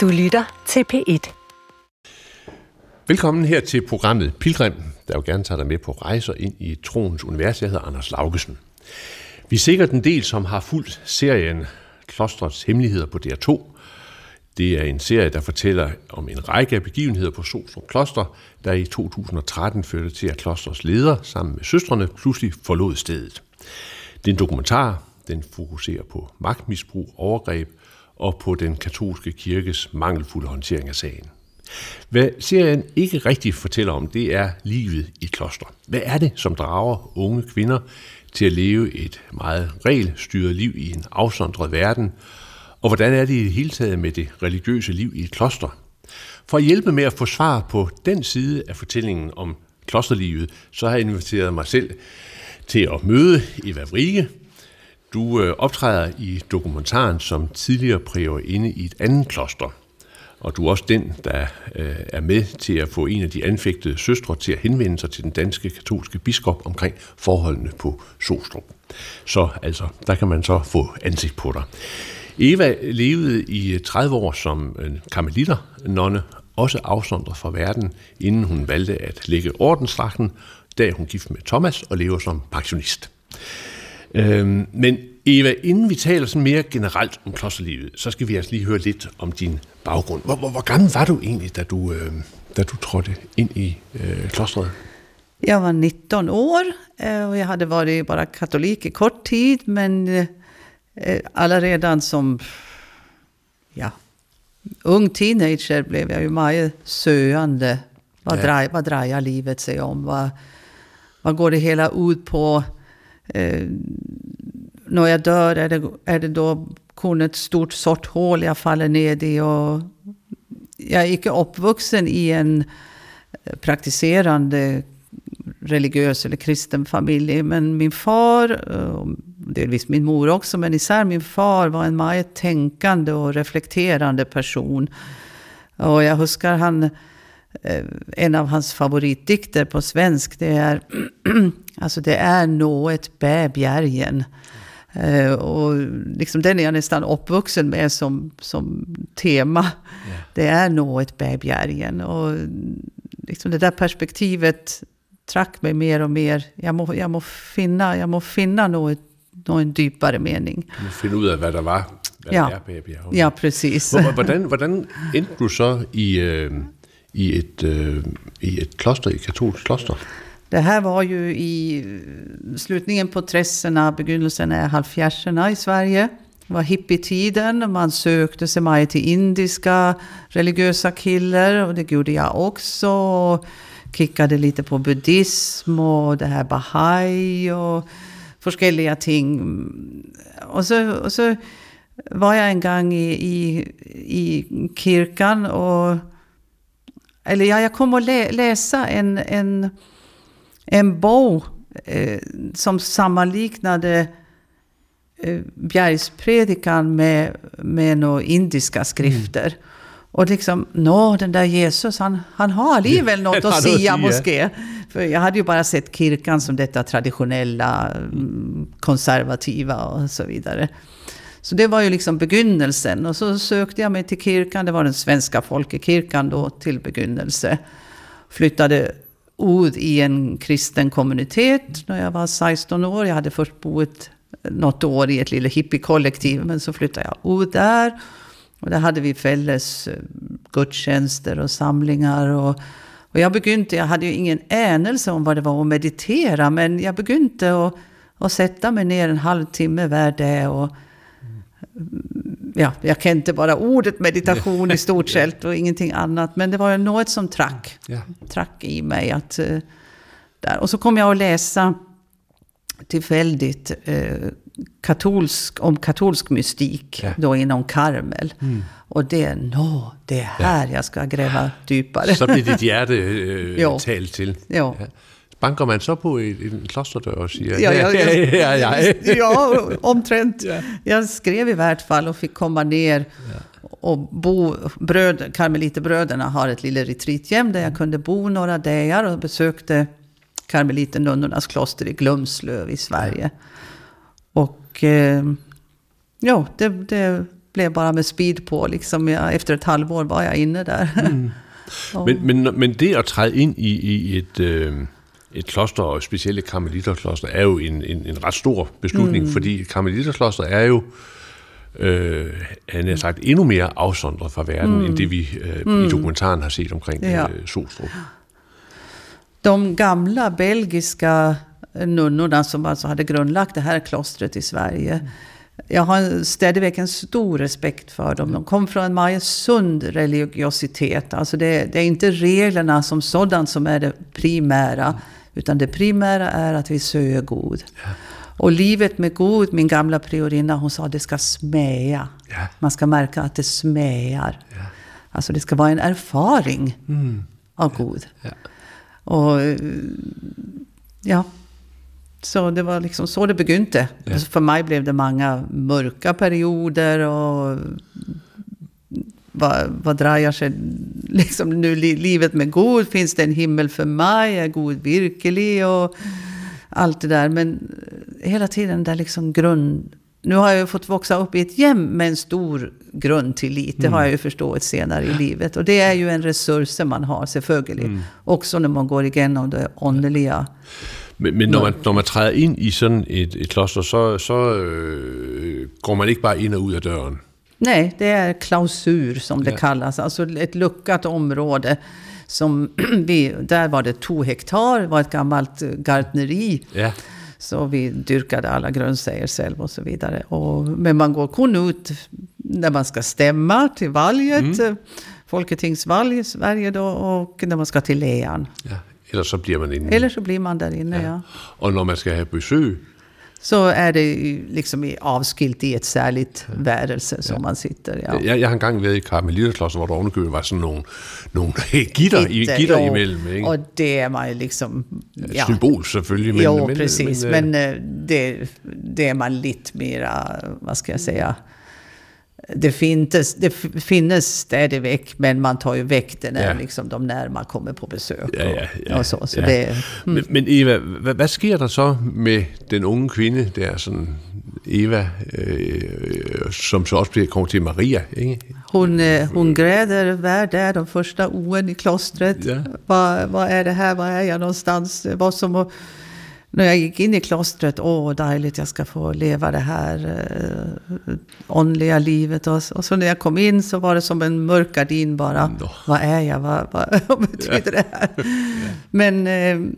Du lytter til P1. Velkommen her til programmet Pilgrim, der jo gerne tager dig med på rejser ind i troens univers. Jeg hedder Anders Laugesen. Vi er sikkert en del, som har fulgt serien Klostrets Hemmeligheder på DR2. Det er en serie, der fortæller om en række af begivenheder på Sostrup Kloster, der i 2013 førte til, at klostrets leder sammen med søstrene pludselig forlod stedet. Det er en dokumentar, den fokuserer på magtmisbrug, overgreb og på den katolske kirkes mangelfulde håndtering af sagen. Hvad serien ikke rigtig fortæller om, det er livet i kloster. Hvad er det, som drager unge kvinder til at leve et meget regelstyret liv i en afsondret verden? Og hvordan er det i det hele taget med det religiøse liv i et kloster? For at hjælpe med at få svar på den side af fortællingen om klosterlivet, så har jeg inviteret mig selv til at møde Eva Vrige. Du øh, optræder i dokumentaren som tidligere prior inde i et andet kloster. Og du er også den, der øh, er med til at få en af de anfægtede søstre til at henvende sig til den danske katolske biskop omkring forholdene på Sostrup. Så altså, der kan man så få ansigt på dig. Eva levede i øh, 30 år som øh, karmelitter nonne, også afsondret fra verden, inden hun valgte at lægge ordensdragten, da hun gift med Thomas og lever som pensionist. Øhm, men Eva, inden vi taler sådan mere generelt om klosterlivet, så skal vi altså lige høre lidt om din baggrund. Hvor, hvor, hvor gammel var du egentlig, da du, øh, da du trådte ind i øh, klostret? Jag var 19 år och jag hade varit bara katolik i kort tid. Men eh, alla redan som ja, ung teenager blev jag ju mycket söande. Vad, Ja. drar, vad drar livet sig om? Vad, vad går det hela ut på? Eh, när jag dör, är det, är det då kun ett stort sort hål jag faller ned i? Och jag är icke uppvuxen i en eh, praktiserande religiös eller kristen familj. Men min far, eh, delvis min mor också, men isär min far var en mycket tänkande och reflekterande person. Och jag huskar han, eh, en av hans favoritdikter på svensk, det är Alltså det är något bäbjärgen. Eh, och liksom den är jag nästan uppvuxen med som, som tema. Det är något bäbjärgen. Och liksom det där perspektivet track mig mer och mer. Jag må, jag må finna, jeg må finna något, någon djupare mening. Du må finde ud af, hvad der var. Hvad Ja. er bag bjerget. Ja, precis. Hvordan endte du så i, øh, i, ett øh, i ett kloster, i ett katolskt kloster? Det här var ju i slutningen på 30 begynnelsen av halvfjerdsarna i Sverige. Det var hippietiden och man sökte sig mycket till indiska religiösa killar och det gjorde jag också. Kickade lite på buddhism och det här bahai och olika ting. Och så, och så var jag en gång i, i, i kyrkan och eller ja, jag kom att lä, läsa en, en, en bok eh, som sammanliknade eh, Bjergspredikan med, med några indiska skrifter. Och liksom, nå, den där Jesus, han, han har alligevel något att säga måske. För jag hade ju bara sett kyrkan som detta traditionella, mm, konservativa och så vidare. Så det var ju liksom begynnelsen. Och så sökte jag mig till kyrkan, det var den svenska folkekyrkan då, till begynnelse. Flyttade ut i en kristen kommunitet när jag var 16 år. Jag hade först bott något år i ett litet hippiekollektiv, men så flyttade jag ut där. Och där hade vi fälles eh, gudstjänster och samlingar. Och, och jag begynte, jag hade ju ingen anelse om vad det var att meditera, men jag begynte att, att sätta mig ner en halvtimme varje dag och ja, jag kan inte bara ordet meditation i stort sett och ingenting annat. Men det var något som track, Ja. track i mig. Att, eh, där. Och så kom jag att läsa tillfälligt eh, katolsk, om katolsk mystik Ja. då inom Karmel. Och det, nå, det är här jag ska gräva djupare. Så blev dit hjerte øh, Jo. talt til. Jo. Ja. Banker man så på en, en klosterdør og siger, Ja, ja, ja. ja, ja, ja. omtrent. Jag skrev i vart fall och fick komma ner och bo. Bröd, Karmeliterbröderna har ett litet retreathem där jag kunde bo några dagar och besökte Karmeliternunnornas kloster i Glumslöv i Sverige. Och eh, ja, det, det, blev bara med speed på. Liksom jag, efter ett halvår var jag inne där. Mm. men, men, men det at træde ind i, i et, øh, et kloster, og specielt et karmeliterkloster, er jo en, en, en ret stor beslutning, mm. fordi karmeliterkloster er jo øh, han har sagt, endnu mere afsondret fra verden, mm. end det vi øh, mm. i dokumentaren har set omkring ja. øh, Solstrup. De gamla belgiska nunnorna som alltså hade grundlagt det här klostret i Sverige. Jag har stadigvæk en stor respekt för dem. De kom från en mycket sund religiositet. Alltså det, det, är inte reglerna som sådant som är det primära. Utan det primära är att vi söker god. Ja. Och livet med god, min gamla priorinna, hon sa att det ska smäja. Ja. Man ska märka att det smäjar. Ja. Alltså det ska vara en erfaring mm. av god. Ja. Och ja, så det var liksom så det begynte. För mig blev det många mörka perioder och vad, vad drar sig liksom nu livet med god? Finns det en himmel för mig? Är god virkelig? Och allt det där. Men hela tiden där liksom grund... Nu har jag ju fått växa upp i ett hem med en stor grundtillit. Det mm. har jag ju förstått senare i livet. Och det är ju en resurs man har, selvfølgelig. Mm. Också när man går igenom det åndelige. Men, men når, man, når man træder ind i sådan et, et kloster, så, så øh, går man ikke bare ind og ud af døren. Nej, det är klausur som det ja. kallas. Alltså ett luckat område. Som vi, där var det två hektar, var ett gammalt gartneri. Ja. Så vi dyrkade alla grönsäger själv och så vidare. Och, men man går kun ut när man ska stämma till valget. Mm. Folketingsvalg i Sverige då och när man ska till Lean. Ja, eller så blir man inne. Eller så blir man där inne, ja. ja. Och när man ska ha besök så är det liksom avskilt i ett särligt värelse som ja. man sitter. Ja. Jag, jag har en gång varit i Karmeliterklostret, där ovenikøbet var sådan nogle, nogle gitter, gitter, gitter jo, emellan. Ikke? Och det är man liksom... Ja. Symbol selvfølgelig. Men, jo, men, precis. Men, men øh, det, det är man lite mera, vad ska jag säga, det, finns, det finnes stadigvæk, men man tar ju väck det när ja. liksom, de närmare kommer på besök. Ja, ja, ja, och så, så ja. det, mm. men, men Eva, hvad, hvad sker der så med den unge kvinde, der sådan Eva, øh, som så också kommer till Maria? Ikke? Hon, øh, hon gräder, vad är de första orden i klostret? Ja. Vad, vad är det här, var är jag någonstans? Vad som när jag gick in i klostret, åh dejligt jag ska få leva det här eh, åndliga livet. Och, och, så när jag kom in så var det som en mörk gardin bara. Mm, vad är jag? Vad, vad, vad betyder det här? Men eh,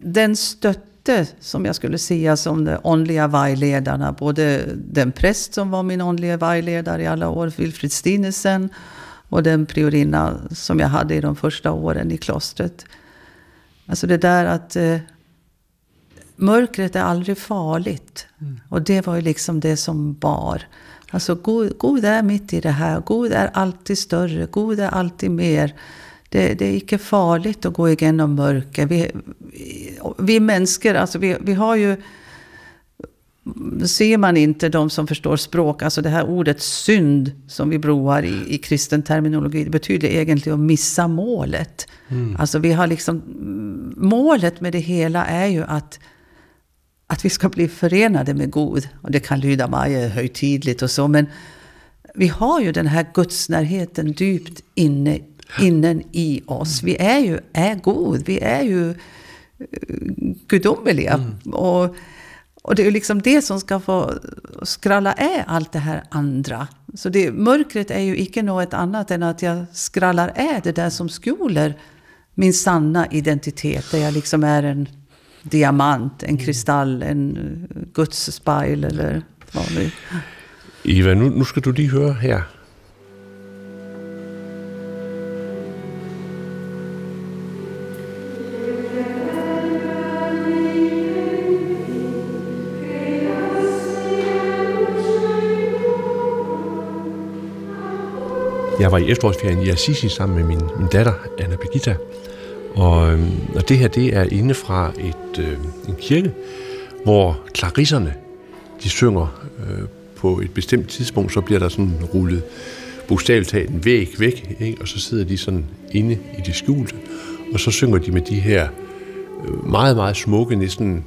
den stötte som jag skulle säga som de åndliga vägledarna. Både den präst som var min åndliga vägledare i alla år, Wilfrid Stinesen. Och den priorinna som jag hade i de första åren i klostret. Alltså det där att eh, mörkret är aldrig farligt. Mm. Och det var ju liksom det som bar. Alltså god, god är mitt i det här. God är alltid större. God är alltid mer. Det, det är inte farligt att gå igenom mörker. Vi, vi människor, alltså vi, vi har ju... Ser man inte de som förstår språk, alltså det här ordet synd som vi broar i, i kristen terminologi, det betyder egentligen att missa målet. Mm. Alltså vi har liksom... Målet med det hela är ju att att vi ska bli förenade med god. Och det kan lyda mycket högtidligt och så, men vi har ju den här gudsnärheten djupt inne, innen i oss. Vi är ju är god, vi är ju uh, gudomliga. Mm. Och, och det är ju liksom det som ska få skralla är allt det här andra. Så det, mörkret är ju icke något annat än att jag skrallar är det där som skolar min sanna identitet. Där jag liksom är en diamant, en kristall, en Guds spejl eller vad nu. Eva, nu, nu ska du lige høre her. Jeg var i efterårsferien i Assisi sammen med min, min datter, Anna Birgitta, og, og det her, det er inde fra et, øh, en kirke, hvor klarisserne, de synger øh, på et bestemt tidspunkt, så bliver der sådan rullet bogstaveligt talt en væg væk, ikke? og så sidder de sådan inde i det skjulte, og så synger de med de her øh, meget, meget smukke, næsten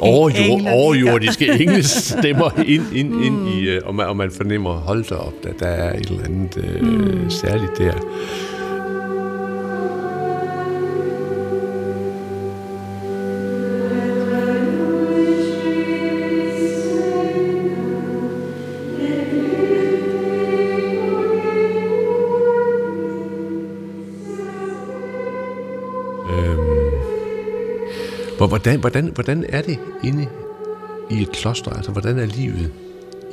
overjord, overjordiske englestemmer ind, ind, mm. ind i, og man, og man fornemmer, hold da op, der, der er et eller andet øh, mm. særligt der. Hvordan, hvordan, hvordan er det inde i et kloster? Altså, hvordan er livet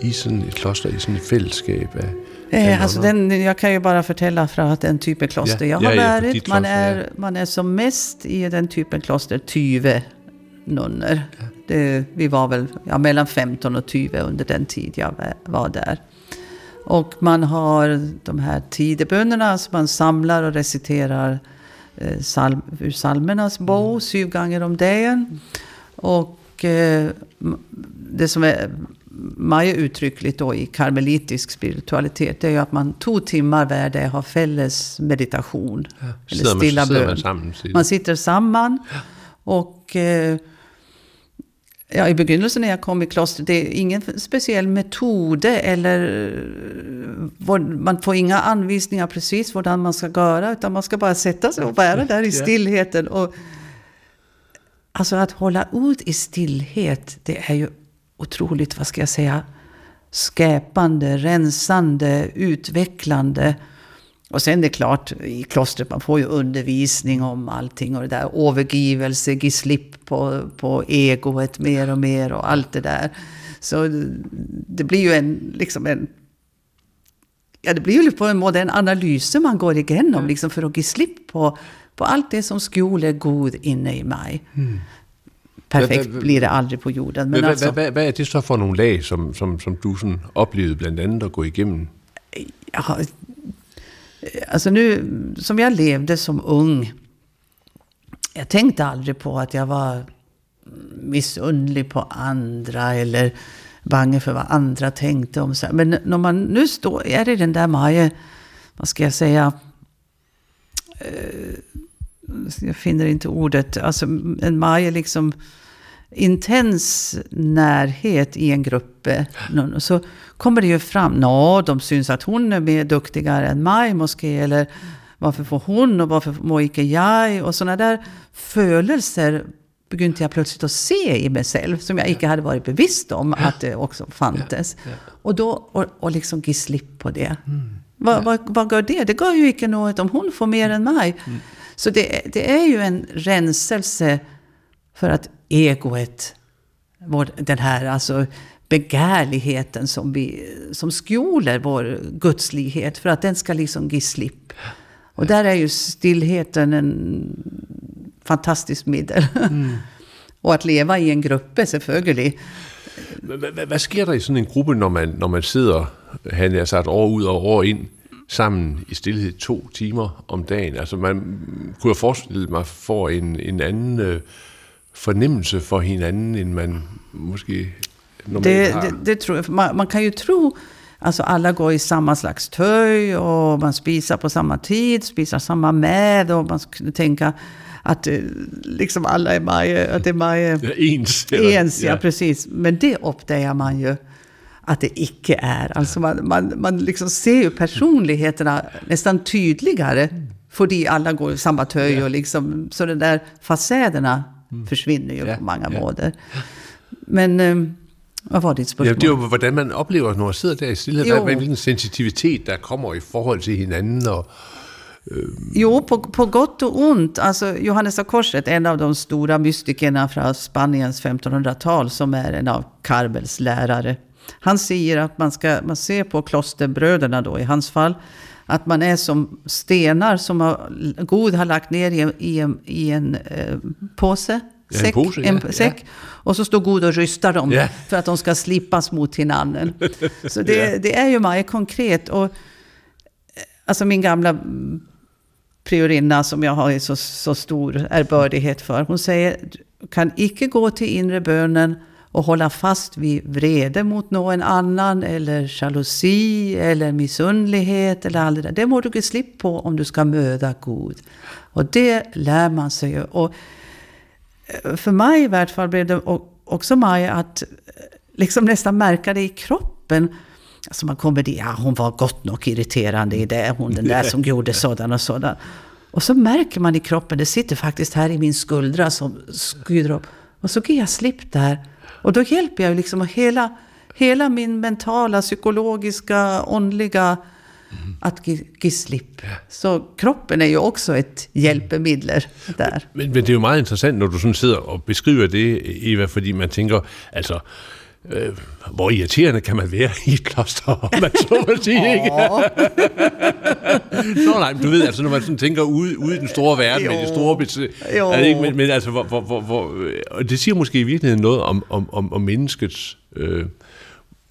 i sådan et kloster, i sådan et fællesskab af Eh, alltså den, jag kan ju bara förtälla från den typen kloster ja, jag har ja, varit. Man är, ja. man är som mest i den typen kloster 20 nunnor. Ja. Det, vi var väl ja, mellan 15 och 20 under den tid jag var där. Och man har de här tidebönerna som man samlar och reciterar salm, ur psalmernas bok, mm. sju gånger om dagen. Och eh, det som är Maja uttryckligt då i karmelitisk spiritualitet, det är ju att man två timmar varje dag har fälles meditation. Ja, eller stilla bön. Man, man sitter samman. Och eh, Ja, i begynnelsen när jag kom i klostret, det är ingen speciell metod eller man får inga anvisningar precis hur man ska göra, utan man ska bara sätta sig och vara där i stillheten. Och, alltså att hålla ut i stillhet, det är ju otroligt, vad ska jag säga, skapande, rensande, utvecklande. Och sen är det klart, i klostret man får ju undervisning om allting och det där övergivelse, ge slipp på, på egoet mer och mer och allt det där. Så det blir ju en, liksom en Ja, det blir ju på en måte en analys man går igenom liksom för att ge slipp på, på allt det som skulle är god inne i mig. Mm. Perfekt blir det aldrig på jorden. Men vad, alltså, vad, vad är det så för några lag som, som, som du sådan upplevde bland annat att gå igenom? Ja, Alltså nu, som jag levde som ung. Jag tänkte aldrig på att jag var missundlig på andra eller bange för vad andra tänkte om sig. Men när man nu står, är det den där Maje, vad ska jag säga, eh, jag finner inte ordet, alltså en Maje liksom intens närhet i en grupp. Så kommer det ju fram, nå, de syns att hon är mer duktigare än mig måske, eller varför får hon och varför må inte jag? Och sådana där födelser begynte jag plötsligt att se i mig själv, som jag inte hade varit bevisst om att det också fanns. Och då, och, och liksom ge slipp på det. Mm. Vad, vad, vad gör det? Det gör ju inte något om hon får mer än mig. Mm. Så det, det är ju en renselse för att egoet, vår, den här alltså begärligheten som, vi, som skjuler vår gudslighet för att den ska liksom ge slipp. Och där är ju stillheten en fantastisk medel. Mm. och att leva i en grupp är selvfølgelig. Hvad sker i sådan en gruppe, når man, når man sidder, han er sagt, år ud og år ind, sammen i stillhed to timer om dagen? Altså man kunne have forestillet mig for en, en anden fornemmelse for hinanden, end man måske normalt det, har. Det, det tror jag. Man, man kan ju tro, alltså alla går i samma slags töj och man spisar på samma tid, spisar samma med och man skulle tänka att eh, liksom alla är Maje, att det är Maje... Ja, ens. Ens, ja, ja, precis. Men det uppdagar man ju att det icke är. Alltså man, man, man liksom ser ju personligheterna nästan tydligare. Mm. För alla går i samma töj och liksom, så de där fasaderna mm. försvinner ju ja, på många ja. måder. Men øh, hvad var dit spørgsmål? Ja, det er jo, hvordan man oplever, når man sidder der i stillhed, jo. hvad, hvilken sensitivitet, der kommer i forhold til hinanden, og, øh... Jo, på, på gott och ont. Alltså, Johannes av Korset, en av de stora mystikerna från Spaniens 1500-tal, som är en av Karbels lärare. Han säger att man ska man ser på klosterbröderna då, i hans fall, att man är som stenar som har, Gud har lagt ner i, i en, i en eh, påse. Säck, en, säck. Ja. Och så står Gud och rystar dem ja. för att de ska slipas mot hinanden. Så det, ja. det är ju mycket konkret. Och, eh, alltså min gamla priorinna som jag har så, så stor erbördighet för. Hon säger, du kan icke gå till inre bönen och hålla fast vid vrede mot någon annan eller jalousi eller missundlighet eller allt det där. Det må du ge slipp på om du ska möta Gud. Och det lär man sig ju. Och eh, för mig i vart fall blev det också Maja att eh, liksom nästan märka det i kroppen. Alltså man kommer dit, ja hon var gott nog irriterande i det, hon den där som gjorde sådan och sådan. Och så märker man i kroppen, det sitter faktiskt här i min skuldra som skyder upp. Och så ger jag slipp där. Och då hjälper jag liksom hela, hela min mentala, psykologiska, åndliga mm. att ge, ge slipp. Så kroppen är ju också ett hjälpemedel där. Men, men det är ju meget intressant när du sådan sidder och beskriver det, Eva, för man tänker, alltså Øh, hvor irriterende kan man være i et kloster, om man så må sige, ikke? Nå nej, men du ved, altså når man sådan tænker ude, ude i den store verden jo. med de store betydninger, ikke? Men, men altså, hvor, hvor, hvor, hvor, og det siger måske i virkeligheden noget om, om, om, om menneskets øh,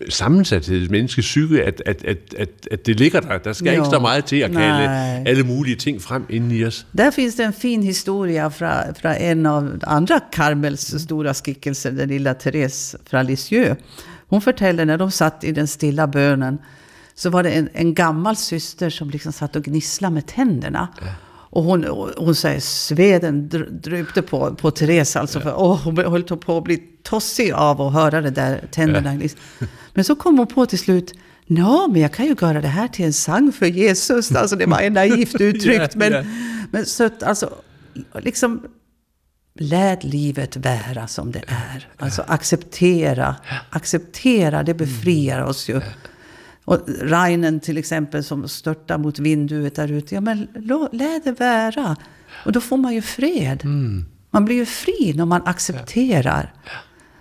sammensathed, psyke, at, at, at, at, at det ligger der. Der skal jo. ikke så meget til at kalde Nej. alle mulige ting frem inden i os. Der finns det en fin historia fra, fra en av andra Karmels stora skikkelser, den lilla Therese fra Lisieux. Hon fortäller när de satt i den stilla bönen, så var det en, en gammal syster som liksom satt och gnisslade med tänderna. Ja. Och hon, hon säger sveden drypte på, på Therese alltså. För, åh, hon höll på att bli tossig av att höra det där tänderna. Ja. Men så kom hon på till slut. Ja, men jag kan ju göra det här till en sang för Jesus. Alltså det var naivt uttryckt. Men, yeah. men så att alltså, liksom, lät livet vara som det är. Alltså acceptera, acceptera, det befriar oss ju. Och Reinen till exempel som störtar mot vinduet där ute. Ja men lät det vara. Och då får man ju fred. Mm. Man blir ju fri när man accepterar.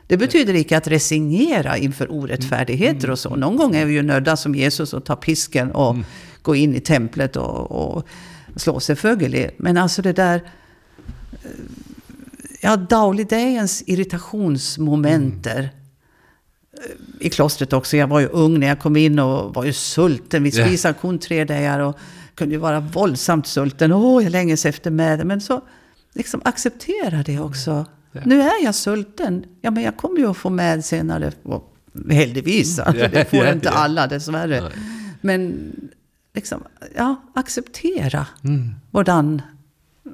Det betyder inte att resignera inför orättfärdigheter mm. och så. Någon gång är vi ju nödda som Jesus att ta pisken och mm. gå in i templet och, och slå sig fågel Men alltså det där... Eh, ja, dagligdagens irritationsmomenter. Mm i klostret också. Jag var ju ung när jag kom in och var ju sulten. Vi spisade yeah. kun tre dagar och kunde ju vara våldsamt sulten. Åh, jag länges efter med. Men så liksom acceptera det också. Yeah. Nu är jag sulten. Ja, men jag kommer ju att få med senare. Heldigvis. Alltså, det får yeah, inte alla dessvärre. Nej. Men liksom, ja, acceptera mm. hvordan,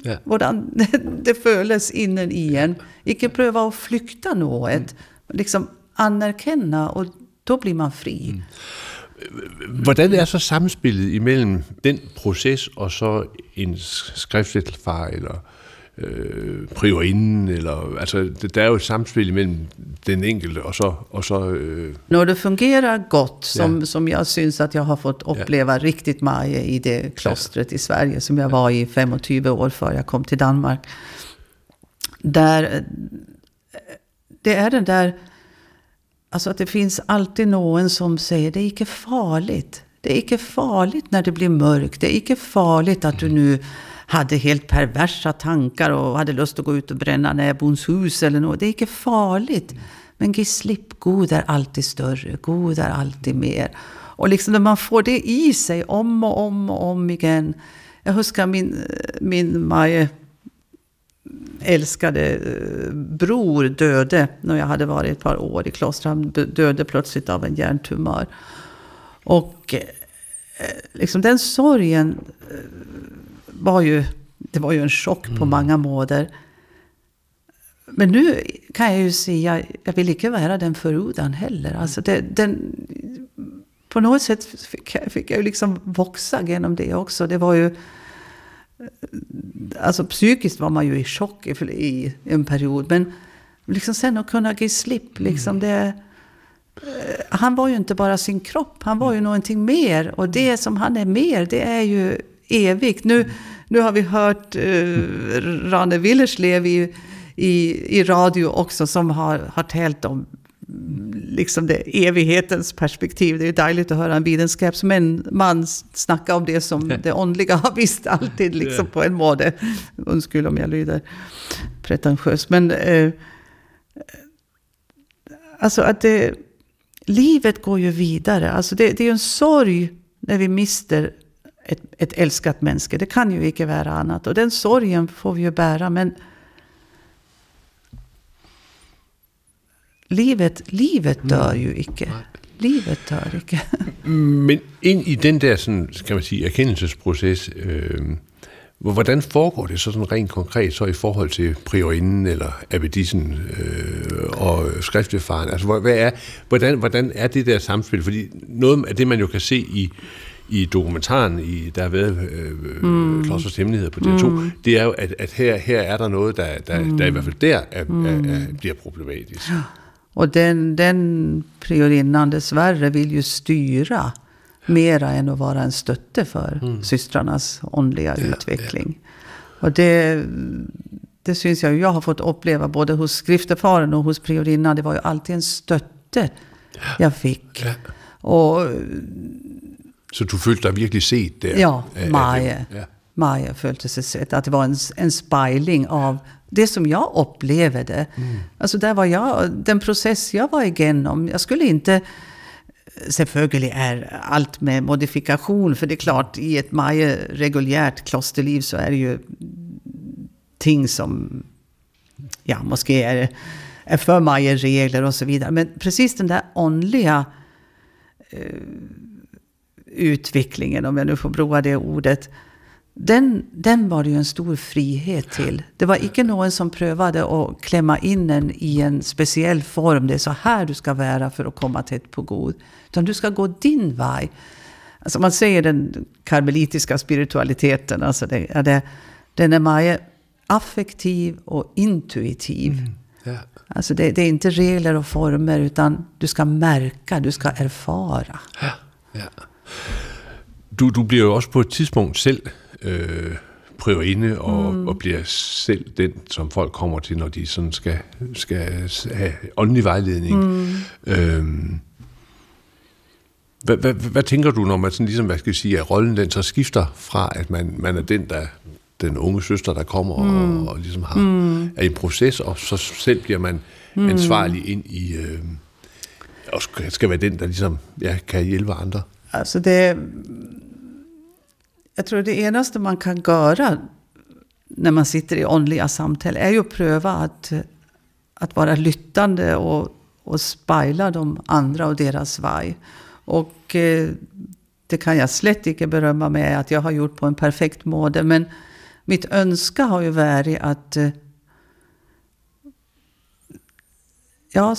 yeah. hvordan det føles innen i en. Ikke pröva att flykta något. Mm. Liksom anerkende, og då blir man fri. Mm. Hvordan er så samspillet imellem den proces og så en skriftfar eller øh, priorinden, eller, altså der er jo et samspil den enkelte og så... Og så øh, Når det fungerer godt, som, ja. som jeg synes at jeg har fått opleva ja. riktigt meget i det klostret ja. i Sverige, som jeg var i 25 år før jeg kom til Danmark. Der, det er den der Alltså att det finns alltid någon som säger det är inte farligt. Det är inte farligt när det blir mörkt. Det är inte farligt att du nu hade helt perversa tankar och hade lust att gå ut och bränna Näbons hus eller något. Det är inte farligt. Men slipp, God är alltid större, God är alltid mer. Och liksom när man får det i sig om och om och om igen. Jag huskar min, eh, min Maje älskade eh, bror döde när jag hade varit ett par år i klostret. Han döde plötsligt av en hjärntumör. Och eh, liksom den sorgen eh, var ju, det var ju en chock mm. på många måder. Men nu kan jag ju säga, jag vill inte vara den föruden heller. Alltså det, den, på något sätt fick, fick jag ju liksom växa genom det också. Det var ju Alltså psykiskt var man ju i chock i, i en period. Men liksom sen att kunna ge slipp, liksom det... Eh, han var ju inte bara sin kropp, han var ju någonting mer. Och det som han är mer, det är ju evigt. Nu, nu har vi hört uh, Rane Willerslev i, i, i radio också som har, har talat om liksom det evighetens perspektiv. Det är ju dejligt att höra en vetenskapsman man snacka om det som det åndliga har visst alltid liksom på en måte. Undskyld om jag lyder pretentiös. Men eh, alltså att det, livet går ju vidare. Alltså det, det är ju en sorg när vi mister ett, ett älskat människa. Det kan ju inte vara annat. Och den sorgen får vi ju bära. Men livet, livet dør jo ikke. Livet dør ikke. Men ind i den der, sådan, kan man sige, erkendelsesproces, øh, Hvordan foregår det så sådan rent konkret så i forhold til priorinden eller abbedissen øh, og skriftefaren? Altså, hvad er, hvordan, hvordan er det der samspil? Fordi noget af det, man jo kan se i, i dokumentaren, i, der har været øh, mm. Klosters Hemmeligheder på DR2, mm. det er jo, at, at her, her er der noget, der, der, mm. der i hvert fald der er, er, er, bliver problematisk. Och den, den priorinnan dessvärre vill ju styra mera än att vara en stötte för systrarnas åndliga utveckling. Och det, det syns jag ju, jag har fått uppleva både hos skriftefaren och hos priorinnan. Det var ju alltid en stötte jag fick. Ja. Och Så du følte dig virkelig set der? Ja, af- af Maja. sett. Att det var en, en spejling av det som jag upplevde. Alltså där var jag, den process jag var igenom. Jag skulle inte... Selvfølgelig är allt med modifikation. För det är klart, i ett Maja reguljärt klosterliv så är det ju ting som... Ja, måske är, är för Maja-regler och så vidare. Men precis den där åndliga utvecklingen, om jag nu får broa det ordet, den, den var det ju en stor frihet till. Det var icke någon som prövade att klämma in en i en speciell form. Det är så här du ska vara för att komma tätt på god. Utan du ska gå din väg. Alltså man säger den karmelitiska spiritualiteten, alltså det, ja, det, den är mer affektiv och intuitiv. Ja. Alltså det, det är inte regler och former, utan du ska märka, du ska erfara. Ja, ja. Du, du bliver jo også på et tidspunkt selv øh, priorinde og, mm. og bliver selv den, som folk kommer til, når de sådan skal, skal have åndelig vejledning. Mm. Øhm, hvad, hvad, hvad tænker du, når man sådan ligesom, hvad skal jeg sige, at rollen den så skifter fra, at man, man er den, der den unge søster, der kommer mm. og, og ligesom har, mm. er i en proces, og så selv bliver man mm. ansvarlig ind i, øh, og skal, skal være den, der ligesom ja, kan hjælpe andre. Alltså det... Jag tror det enaste man kan göra när man sitter i åndliga samtal är ju att pröva att, att vara lyttande och, och spejla de andra och deras vaj. Och eh, det kan jag slett inte berömma mig att jag har gjort på en perfekt måde. Men mitt önska har ju varit att eh, ja,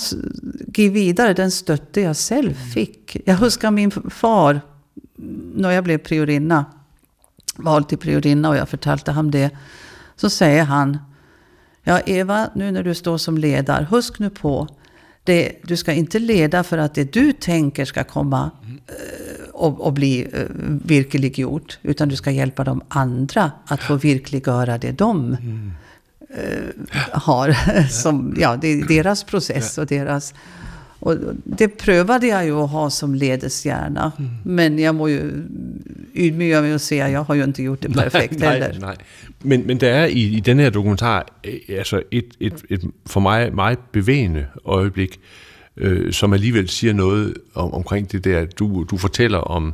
ge vidare den stötte jag själv fick. Jag huskar min far, när jag blev priorinna, vald till priorinna och jag förtalte ham det. Så säger han, ja Eva, nu när du står som ledare, husk nu på, det, du ska inte leda för att det du tänker ska komma eh, och, och bli eh, virkeliggjort. Utan du ska hjälpa de andra att få virkeliggöra det de eh, har. Som, ja, det är deras process och deras... Och det prövade jag ju att ha som ledestjärna. Men jag må ju ydmyga mig och säga, jag har ju inte gjort det perfekt nej, heller. nej. Men, men der er i, i den her dokumentar øh, altså et, et, et for mig meget bevægende øjeblik, øh, som alligevel siger noget om, omkring det der. Du, du fortæller om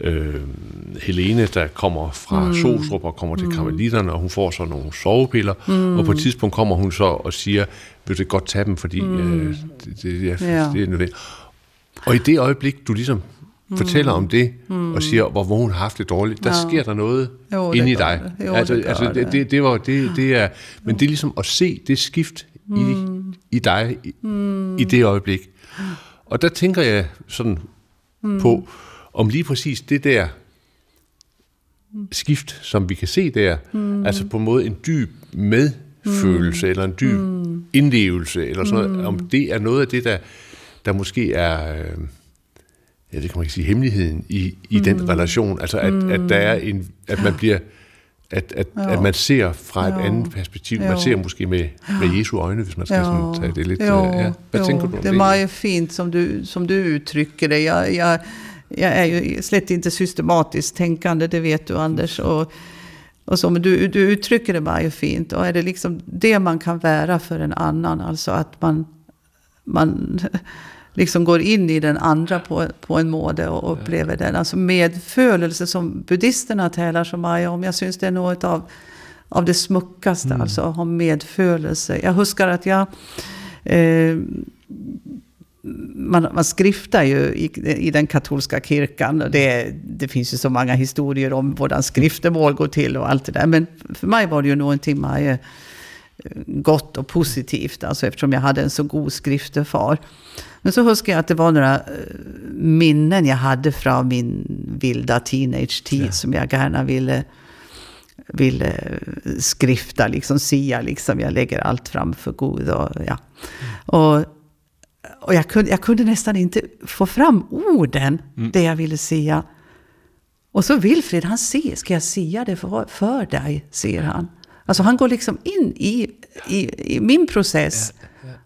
øh, Helene, der kommer fra mm. Solstrup og kommer til karmelitterne, og hun får så nogle sovepiller, mm. og på et tidspunkt kommer hun så og siger, vil du godt tage dem, fordi mm. øh, det, det, er, Ja. det er nødvendigt. Og i det øjeblik, du ligesom mm. fortæller om det, mm. og siger, hvor, hvor hun har haft det dårligt, der Ja. sker der noget Jo, inde i dig. det. Jo, altså, det altså det, det. det, det, var, det, det er, men det er ligesom at se det skift i, i dig i, i det øjeblik. Og der tænker jeg sådan på, om lige præcis det der skift, som vi kan se der, altså på en måde en dyb medfølelse, eller en dyb indlevelse, eller sådan noget, om det er noget af det, der, der måske er, øh, ja, det kan man ikke sige, hemmeligheden i, i den relation, altså at, at der er en, at man bliver, at, at, at man ser fra et Jo. andet perspektiv, man Jo. ser måske med, med Jesu øjne, hvis man skal sådan tage det lidt, øh, jo, ja. Hvad jo, tænker du om det det? var ju fint som du, som du uttrycker det. Jag, jag, jag är ju slett inte systematiskt tänkande, det vet du Anders. Och, och så, men du, du uttrycker det bara ju fint. Och är det liksom det man kan vara för en annan, alltså att man, man liksom går in i den andra på, på en måte och upplever den. Alltså medfølelse som buddhisterna talar så mycket om. Jag syns det är något av, av det smuckaste, alltså att ha medfølelse. Jag huskar att jag eh, man, man skriftar ju i, i den katolska kyrkan. Och det, det finns ju så många historier om hur skriftemål går till och allt det där. Men för mig var det ju någonting mycket gott och positivt, alltså eftersom jag hade en så god skriftefar. Men så huskar jag att det var några eh, minnen jag hade från min vilda teenage-tid ja. som jag gärna ville, ville skrifta, liksom sia, liksom jag lägger allt framför Gud. Och, ja. Mm. och, och jag, kunde, jag kunde nästan inte få fram orden, mm. det jag ville sia. Och så Wilfrid, han ser, ska jag sia det för, för dig, säger han. Alltså han går liksom in i, i, i min process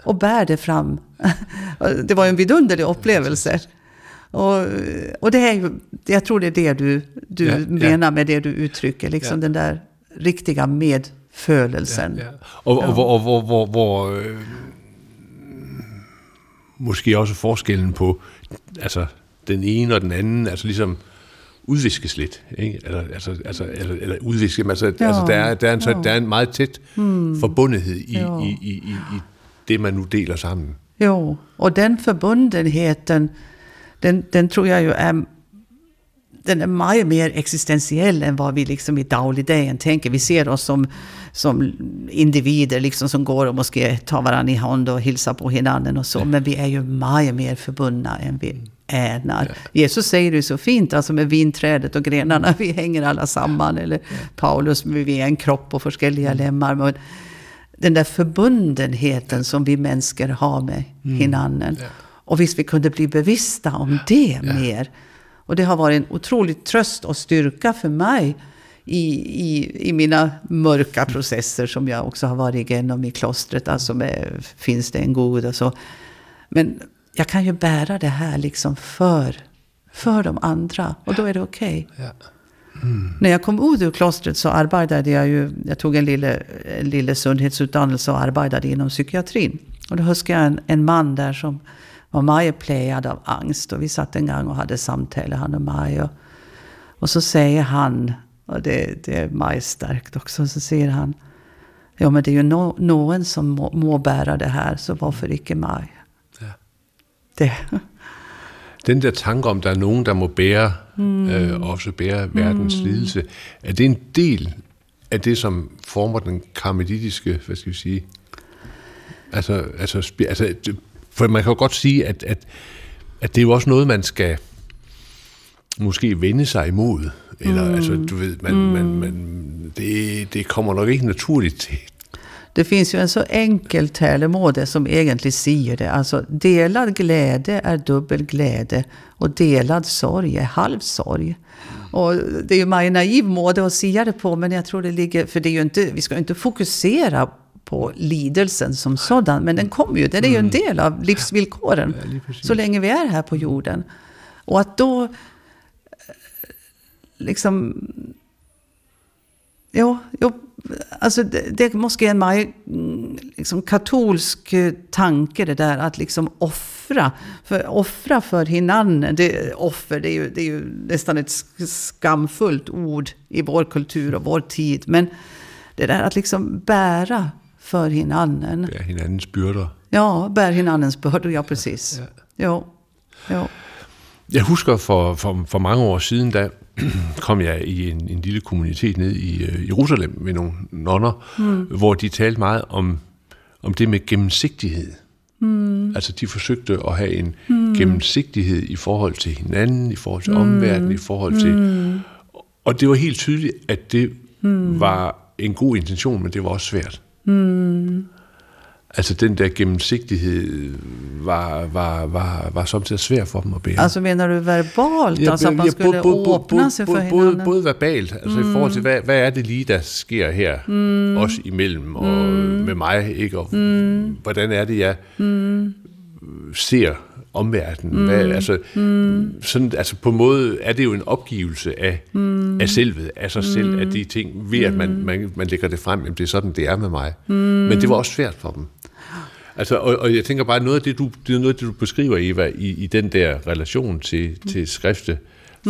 och bär det fram. det var en vidunderlig upplevelse. Och, och det är ju, jag tror det är det du, du ja, menar med det du uttrycker, liksom ja. den där riktiga medfølelsen. Och, och, och, och, och, och, måske også forskellen på altså, den ene og den anden, altså ligesom udviskes lidt, ikke? Eller, altså, altså, eller, eller udviskes, altså, jo, altså der, er, der, er en, så, der er en meget tæt hmm. forbundethed i, i, i, i, i det, man nu deler sammen. Jo, och den förbundenheten, den, den tror jag ju är den är mycket mer existentiell än vad vi liksom i dagligdagen tänker. Vi ser oss som, som individer liksom som går och måste ta varandra i hand och hilsa på hinanden och så. Men vi är ju mycket mer förbundna än vi änar. Ja. Jesus säger det så fint, alltså med vinträdet och grenarna, vi hänger alla samman. Eller. Paulus, vi är en kropp och förskälliga mm. lemmar. Men den där förbundenheten som vi människor har med mm. hinanden. Och visst vi kunde bli bevissta om det mer. Och det har varit en otrolig tröst och styrka för mig i, i, i mina mörka processer som jag också har varit igenom i klostret. Alltså med, finns det en god och så. Men jag kan ju bära det här liksom för, för de andra. Och då är det okej. Okay. Ja. Mm. När jag kom ut ur klostret så arbetade jag ju, jag tog en lille, en lille sundhetsutdannelse och arbetade inom psykiatrin. Och då huskar jag en, en man där som var mycket plejad av angst. Och vi satt en gång och hade samtal, han och mig. Och, och så säger han, och det, det är mig starkt också, så säger han, ja men det är ju no, någon som må, må bära det här, så varför icke mig? Ja. Det. Den der tanke om, der er nogen, der må bære, mm. øh, også bære verdens mm. lidelse, er det en del af det, som former den karmelitiske, hvad skal vi sige, altså, altså, altså for man kan jo godt sige, at, at, at det er jo også noget, man skal måske vende sig imod. Eller, mm. altså, du ved, man, mm. man, man, det, det kommer nok ikke naturligt til. Det finns ju en så enkel talemåde som egentligen säger det. Alltså, delad glädje är dubbel glädje och delad sorg är halv sorg. Och det är ju en naiv måde att säga det på, men jag tror det ligger... För det är ju inte, vi ska ju inte fokusera på lidelsen som sådan. Men den kommer ju, den är ju en mm. del av livsvillkoren. Så länge vi är här på jorden. Och att då eh, liksom... Ja, ja alltså det, det måste en mycket liksom, katolsk tanke det där att liksom offra. För, offra för hinanden, det, offer det är, ju, det är ju nästan ett skamfullt ord i vår kultur och vår tid. Men det där att liksom bära för hinanden. Bär hinandens byrder. Ja, bär hinandens byrder, ja precis. Ja. Jo. jo. Jeg husker for, for, for mange år siden, da kom jeg i en, en lille kommunitet ned i uh, Jerusalem med nogle nonner, mm. hvor de talte meget om, om det med gennemsigtighed. Mm. Altså de forsøgte at have en mm. gennemsigtighed i forhold til hinanden, i forhold til mm. omverdenen, i forhold til... Mm. Og det var helt tydeligt, at det mm. var en god intention, men det var også svært. Mm. Altså den der gennemsigtighed var, var, var, var samtidig svær for dem at bære. Altså mener du verbalt? Ja, altså at man ja, skulle både, både, åbne sig for både, hinanden? Både verbalt, altså mm. i forhold til, hvad, hvad er det lige, der sker her, mm. os imellem og mm. med mig, ikke? Og mm. hvordan er det, jeg mm. ser omverdenen. Mm. Hvad, altså, mm. sådan, altså på en måde er det jo en opgivelse af, mm. af selvet, af sig mm. selv, af de ting, ved at man, mm. man, man lægger det frem, jamen det er sådan, det er med mig. Mm. Men det var også svært for dem. Altså, og, og jeg tænker bare, noget af det, du, det er noget af det, du beskriver, Eva, i, i den der relation til, mm. til skrifte,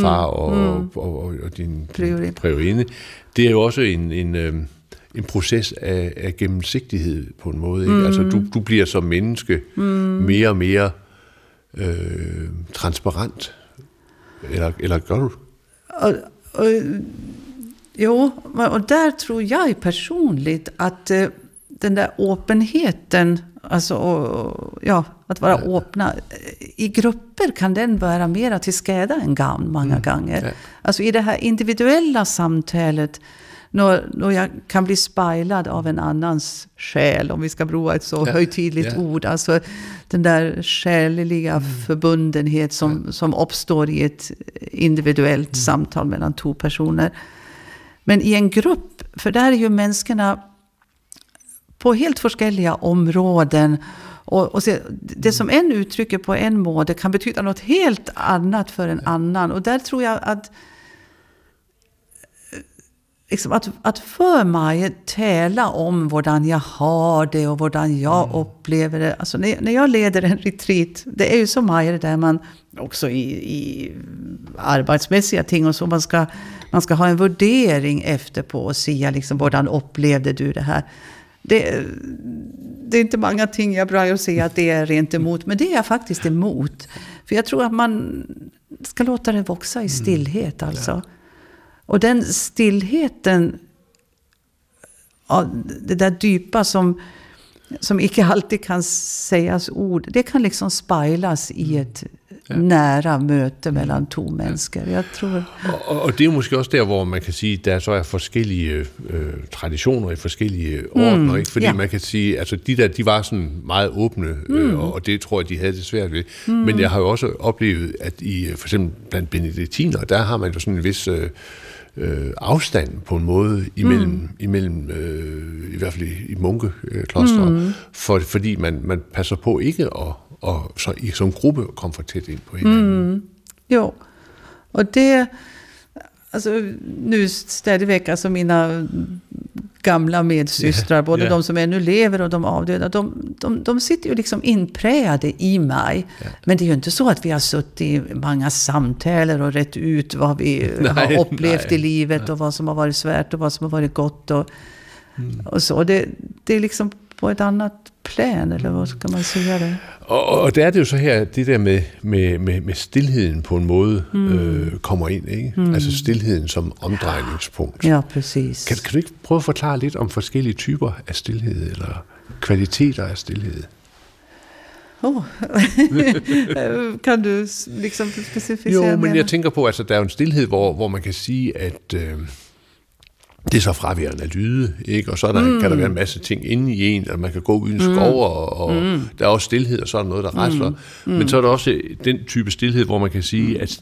far og, mm. og, og, og, og din priorinde, det er jo også en, en, en proces af, af gennemsigtighed på en måde. Ikke? Mm. Altså, du, du bliver som menneske mm. mere og mere øh, transparent. Eller, eller gør du? Och, och, jo, och där tror jag personligt att eh, den där öppenheten, alltså och, ja, att vara ja. öppna. I grupper kan den vara mera till skada än gagn många mm. gånger. Ja. Alltså i det här individuella samtalet när, när jag kan bli spejlad av en annans själ, om vi ska bruka ett så ja, högtidligt ja. ord. Alltså den där själliga mm. förbundenhet som, ja. som uppstår i ett individuellt mm. samtal mellan två personer. Men i en grupp, för där är ju människorna på helt olika områden. Och, och se, det som en uttrycker på en måte kan betyda något helt annat för en annan. Och där tror jag att liksom att, att för mig tala om hur jag har det och hur jag mm. upplever det. Alltså när, när jag leder en retreat, det är ju så mycket där man också i, i arbetsmässiga ting och så, man ska, man ska ha en värdering efter på och säga liksom, hur upplevde du det här. Det, det är inte många ting jag brukar säga att det är rent emot, men det är jag faktiskt emot. För jag tror att man ska låta det växa i mm. stillhet alltså. Mm. Och den stillheten, det där djupa som, som icke alltid kan sägas ord, det kan liksom speglas i ett ja. nära möte mellan två människor. Jag tror... Och, och det är måske också där, hvor man kan sige, der så er forskellige øh, traditioner i forskellige ordner, mm? Fordi ja. man kan sige, altså de der, de var sådan åbne, mm. øh, og det tror jeg, de havde det svært ved. Mm. Men jeg har jo også oplevet, at i for eksempel blandt benediktiner, der har man jo sådan en vis... Øh, øh, afstand på en måde imellem, mm. imellem øh, i hvert fald i, i munkeklostre, mm. for, fordi man, man passer på ikke at, og så i som gruppe komme for tæt ind på hinanden. Mm. Jo, och det, alltså nu stadigvæk, alltså mina gamla medsystrar, yeah, både yeah. de som ännu lever och de avdöda, de, de, de sitter ju liksom inprägade i mig. Yeah. Men det är ju inte så att vi har suttit i många samtal och rätt ut vad vi nej, har upplevt nej, i livet nej. och vad som har varit svärt och vad som har varit gott. Och, mm. och så. Det, det är liksom på ett annat plan, eller vad ska man säga det? Og, og der er det jo så her, det der med, med, med, med stillheden på en måde mm. øh, kommer ind, ikke? Mm. Altså stillheden som omdrejningspunkt. Ja, præcis. Kan, kan du ikke prøve at forklare lidt om forskellige typer af stillhed, eller kvaliteter af stillhed? Oh. kan du liksom specificera? Jo, men jeg tænker på, altså der er en stillhed, hvor, hvor man kan sige, at... Øh, det er så fraværende af lyde, ikke? og så der, mm. kan der være en masse ting inde i en, at man kan gå uden mm. skov, og, og mm. der er også stillhed, og så er der noget, der rasler. Mm. Men så er der også den type stillhed, hvor man kan sige, at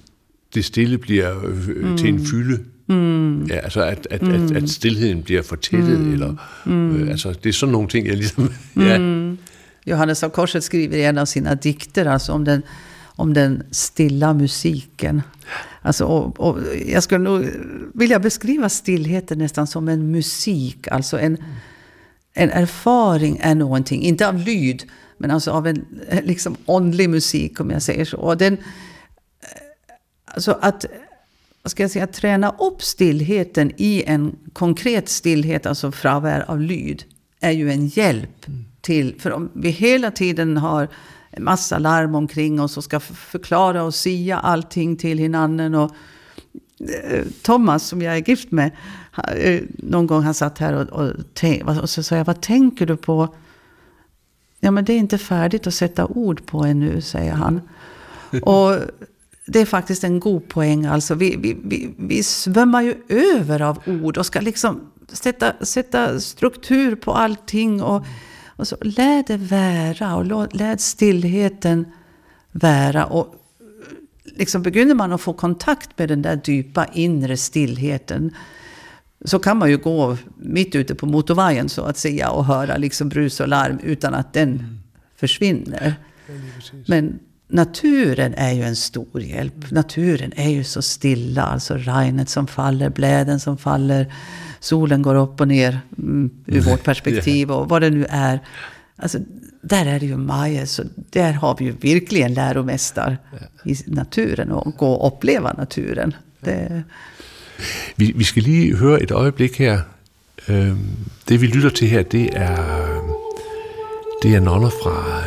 det stille bliver mm. til en fylde. Mm. Ja, altså at, at, mm. at, at stillheden bliver fortættet, mm. eller mm. øh, altså det er sådan nogle ting, jeg ligesom... ja. Mm. Johannes av Korset skriver i en av sina dikter alltså om den, om den stilla musiken. Alltså, och, och jag skulle nog vilja beskriva stillheten nästan som en musik. Alltså en, en erfaring är någonting, inte av lyd, men alltså av en liksom åndlig musik om jag säger så. Och den, alltså att, vad ska jag säga, träna upp stillheten i en konkret stillhet, alltså fravär av lyd, är ju en hjälp till, för om vi hela tiden har massa larm omkring oss och ska förklara och sia allting till hinanden. Och eh, Thomas, som jag är gift med, eh, någon gång han satt här och, och, och så sa jag, vad tänker du på? Ja, men det är inte färdigt att sätta ord på ännu, säger han. Och det är faktiskt en god poäng. Alltså, vi, vi, vi, vi svämmar ju över av ord och ska liksom sätta, sätta struktur på allting. Och, och så lät det vara och lät stillheten vara. Och liksom begynner man att få kontakt med den där djupa inre stillheten så kan man ju gå mitt ute på motorvägen så att säga och höra liksom brus och larm utan att den mm. försvinner. Men naturen är ju en stor hjälp. Naturen är ju så stilla, alltså regnet som faller, bläden som faller solen går upp och ner mm, ur vårt perspektiv och vad det nu är. Alltså, där är det ju Maja, så där har vi ju verkligen läromästare i naturen och gå och uppleva naturen. Det... Vi, vi skal lige høre et øjeblik her. Det vi lytter til her, det er, det er nonner fra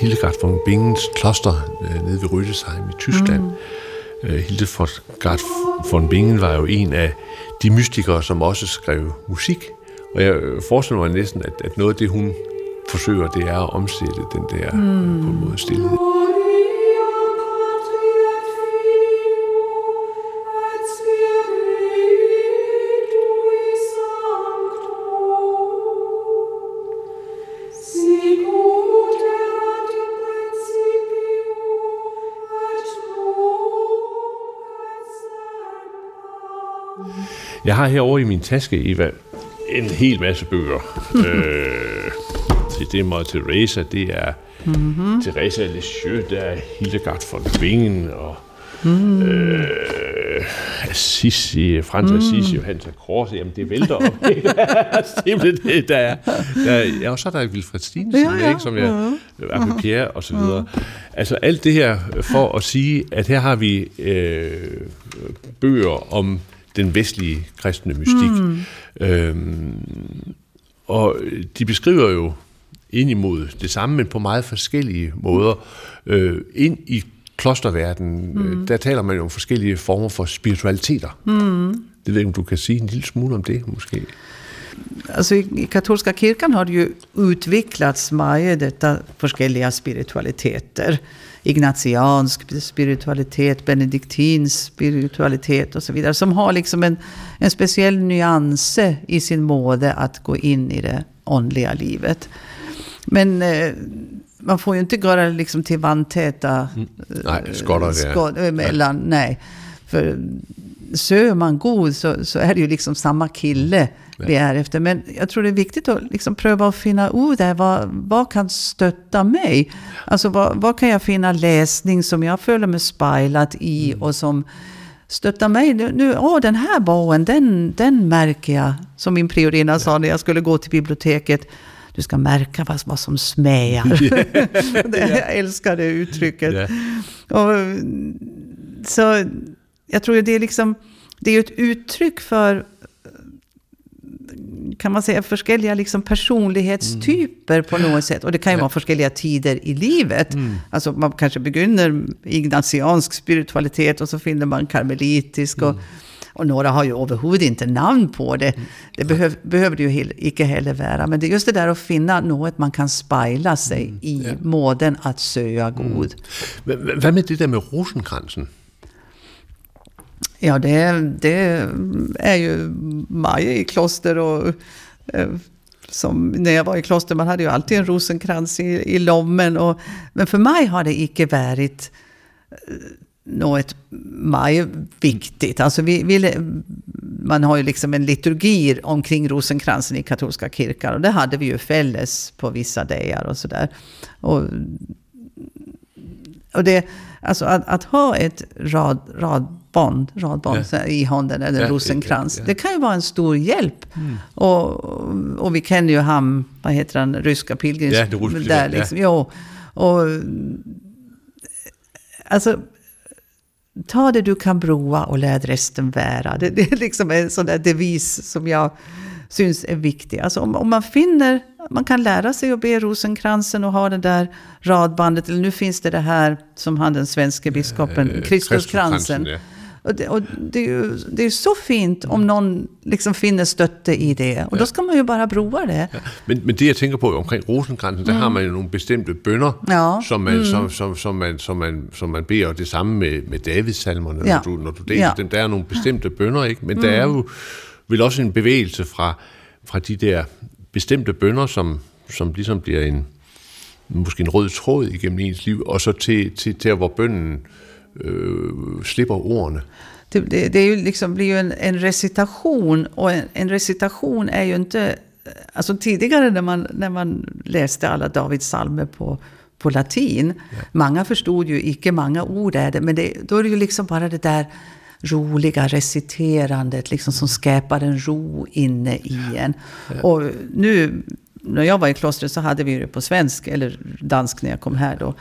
Hildegard von Bingens kloster øh, nede ved Rüdesheim i Tyskland. Mm. Øh, Hildegard von Bingen var jo en af de mystikere, som også skrev musik. Og jeg forestiller mig næsten, at, at noget af det, hun forsøger, det er at omsætte den der mm. på en måde stillhed. Jeg har herovre i min taske, Eva, en hel masse bøger. øh, det er Mother Teresa, det er mm-hmm. Teresa Lisieux, der er Hildegard von Bingen, og mm. øh, Assisi, Frans mm. Assisi, Johannes af Kors, jamen det vælter op. Simpelthen det, der er. Der, ja, og så er der Wilfred Stinesen, ja, ja. ikke, som jeg, Appe uh-huh. Pierre og så videre. Uh-huh. Altså alt det her for at sige, at her har vi øh, bøger om den vestlige kristne mystik. Mm. Øhm, og de beskriver jo ind imod det samme, men på meget forskellige måder. Øh, ind i klosterverdenen, mm. der taler man jo om forskellige former for spiritualiteter. Mm. Det ved jeg om du kan sige en lille smule om det, måske. Alltså i, i katolska kyrkan har det ju utvecklats mycket detta olika spiritualiteter ignatiansk spiritualitet, benediktinsk spiritualitet och så vidare. Som har liksom en, en speciell nyans i sin måde att gå in i det andliga livet. Men eh, man får ju inte gå liksom till vantäta mm. nej, skåd, emellan. Nej. nej. För söker man god så, så är det ju liksom samma kille vi är efter. Men jag tror det är viktigt att liksom pröva att finna ut där, vad, vad kan stötta mig? Alltså vad, vad kan jag finna läsning som jag följer mig spejlat i mm. och som stöttar mig. Nu, nu åh, den här boken, den, den märker jag, som min priorinna ja. sa när jag skulle gå till biblioteket. Du ska märka vad, vad som smäjar. Yeah. jag älskar det uttrycket. Yeah. Och, så jag tror det är liksom, det är ett uttryck för kan man säga, olika liksom personlighetstyper mm. på något sätt. Och det kan ju vara olika tider i livet. Mm. Alltså man kanske begynner ignatiansk spiritualitet och så finner man karmelitisk. Och, mm. och några har ju överhuvud inte namn på det. Mm. Det behöv, behöver det ju inte heller vara. Men det är just det där att finna något man kan spegla sig mm. i, ja. måden att söka god. Mm. Vad med det där med rosenkransen? Ja, det, det är ju maj i kloster och eh, som när jag var i kloster, man hade ju alltid en rosenkrans i, i lommen. Och, men för mig har det icke varit eh, något maj viktigt. Alltså vi, vi, man har ju liksom en liturgi omkring rosenkransen i katolska kyrkan. Och det hade vi ju fälles på vissa dagar och sådär. Och, och det, alltså att, att ha ett rad, rad band, radband ja. i handen, eller ja, rosenkrans. Ja, det kan ju vara en stor hjälp. Mm. Och, och vi känner ju han, vad heter han, ryska pilgrims... Ja, det där liksom. Ja. Och, alltså, ta det du kan broa och lät resten vara. Det, det är liksom en sån där devis som jag syns är viktig. Alltså om, om man finner, man kan lära sig att be rosenkransen och ha det där radbandet. Eller nu finns det det här som han den svenska biskopen, eh, Kristuskransen. Och det, och det, är ju, det är så fint om någon liksom finner stötte i det. Och ja. då ska man ju bara broa det. Ja. Men, men det jag tänker på omkring rosenkransen, mm. där har man ju några bestämda böner ja. som, man, mm. som, som, som, man, som, man, som man ber. Och det samma med, med Davidssalmerna, ja. när du, när du ja. dem. Der er nogle bestemte bønder, ikke? Men mm. der er jo vel også en bevægelse fra, fra de der bestemte bønder, som, som ligesom bliver en, måske en rød tråd igennem ens liv, og så til, til, til hvor bønnen uh, slipper ordene. Det, det, det är ju liksom, blir ju en, en recitation och en, en, recitation är ju inte... Alltså tidigare när man, när man läste alla Davids psalmer på, på latin, ja. många förstod ju icke många ord är det, men det, då är det ju liksom bara det där roliga reciterandet liksom som skapar en ro inne i en. Ja. Och nu, när jag var i klostret så hade vi det på svensk, eller dansk när jag kom här då.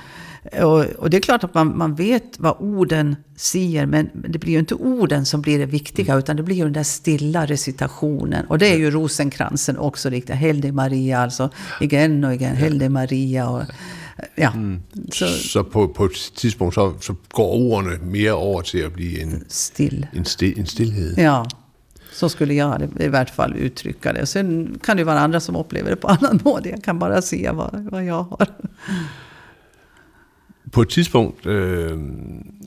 Och, och, det är klart att man, man vet vad orden säger, men det blir ju inte orden som blir det viktiga, mm. utan det blir ju den där stilla recitationen. Och det är ju rosenkransen också riktigt. Heldig Maria, alltså igen och igen. Heldig Maria. Och, Ja. Så, så på, på et tidspunkt, så, så går ordene mere over til at blive en, Still. en, stil, en stillhed. Ja, så skulle jag i hvert fall uttrycka det. Sen kan det ju vara andra som upplever det på annan måte. Jag kan bara säga vad, vad jag har. På et tidspunkt, øh,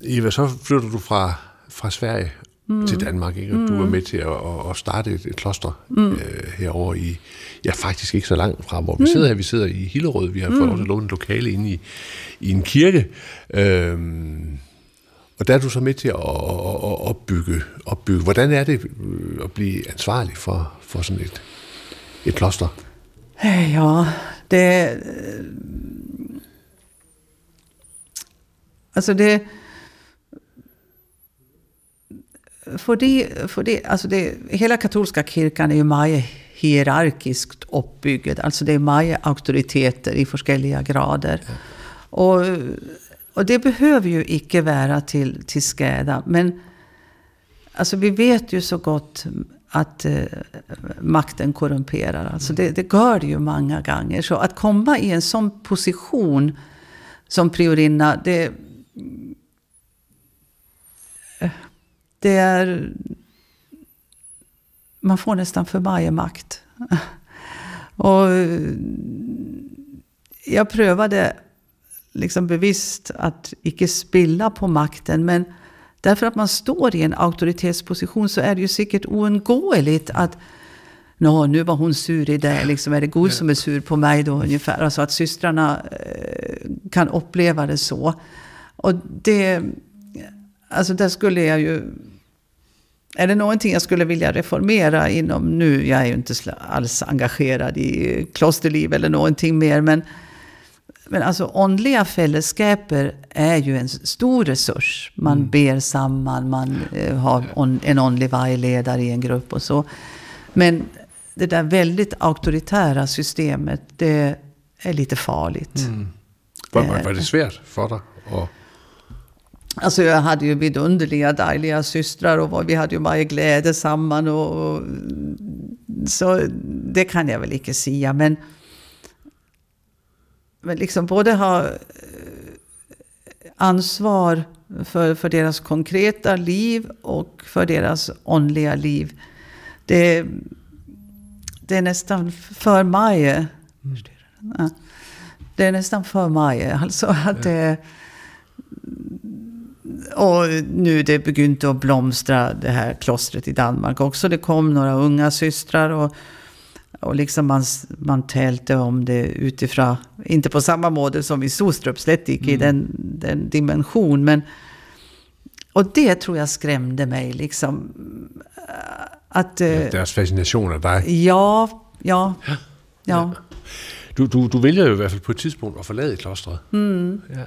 Eva, så flytter du fra, fra Sverige mm. til Danmark, ikke? og du var med til at, at- starte et, et kloster mm. øh, herovre i, ja faktisk ikke så langt fra, hvor vi sidder her. Vi sidder i Hillerød, vi har fået lov til at låne et lokale inde i, i en kirke. Øhm, og der er du så med til at, at, at opbygge, opbygge. Hvordan er det øh, at blive ansvarlig for, for sådan et, et kloster? Ja, det... Alltså det... Fordi, fordi, alltså det, hela katolska kyrkan är ju mycket hierarkiskt uppbyggd. Alltså det är mycket auktoriteter i olika grader. Och, och det behöver ju icke vara till, till skada. Men Alltså vi vet ju så gott att eh, makten korrumperar. Alltså det, det gör det ju många gånger. Så att komma i en sån position som priorinna, det, det är... Man får nästan för mycket makt. Och jag prövade liksom bevisst att icke spilla på makten. Men därför att man står i en auktoritetsposition så är det ju säkert oundgåeligt att Nå, nu var hon sur i det, liksom, är det Gud som är sur på mig då ungefär? Alltså att systrarna eh, kan uppleva det så. Och det, alltså där skulle jag ju, är det någonting jag skulle vilja reformera inom nu, jag är ju inte alls engagerad i klosterliv eller någonting mer, men men alltså åndliga fällskaper är ju en stor resurs. Man ber samman, man eh, har on, en åndlig vägledare i en grupp och så. Men det där väldigt auktoritära systemet, det är lite farligt. Var, var, var det svært for dig? Alltså jag hade ju vidunderliga, dejliga systrar och vi hade ju mycket glädje samman. Och, och, så det kan jag väl inte säga. Men, men liksom både ha eh, ansvar för, för deras konkreta liv och för deras åndliga liv. Det, det är nästan för mycket. Ja. Det är nästan för mycket. Alltså att det... Och nu det begynte att blomstra, det här klostret i Danmark också. Det kom några unga systrar och, och liksom man, man tälte om det utifrån, inte på samma måte som i Sostrup, slett icke i den, den dimension. Men, och det tror jag skrämde mig liksom. Att, eh, deres fascination af dig. ja, ja, ja. Du, du, du vælger jo i hvert fald på et tidspunkt at forlade klostret. Mm. Ja.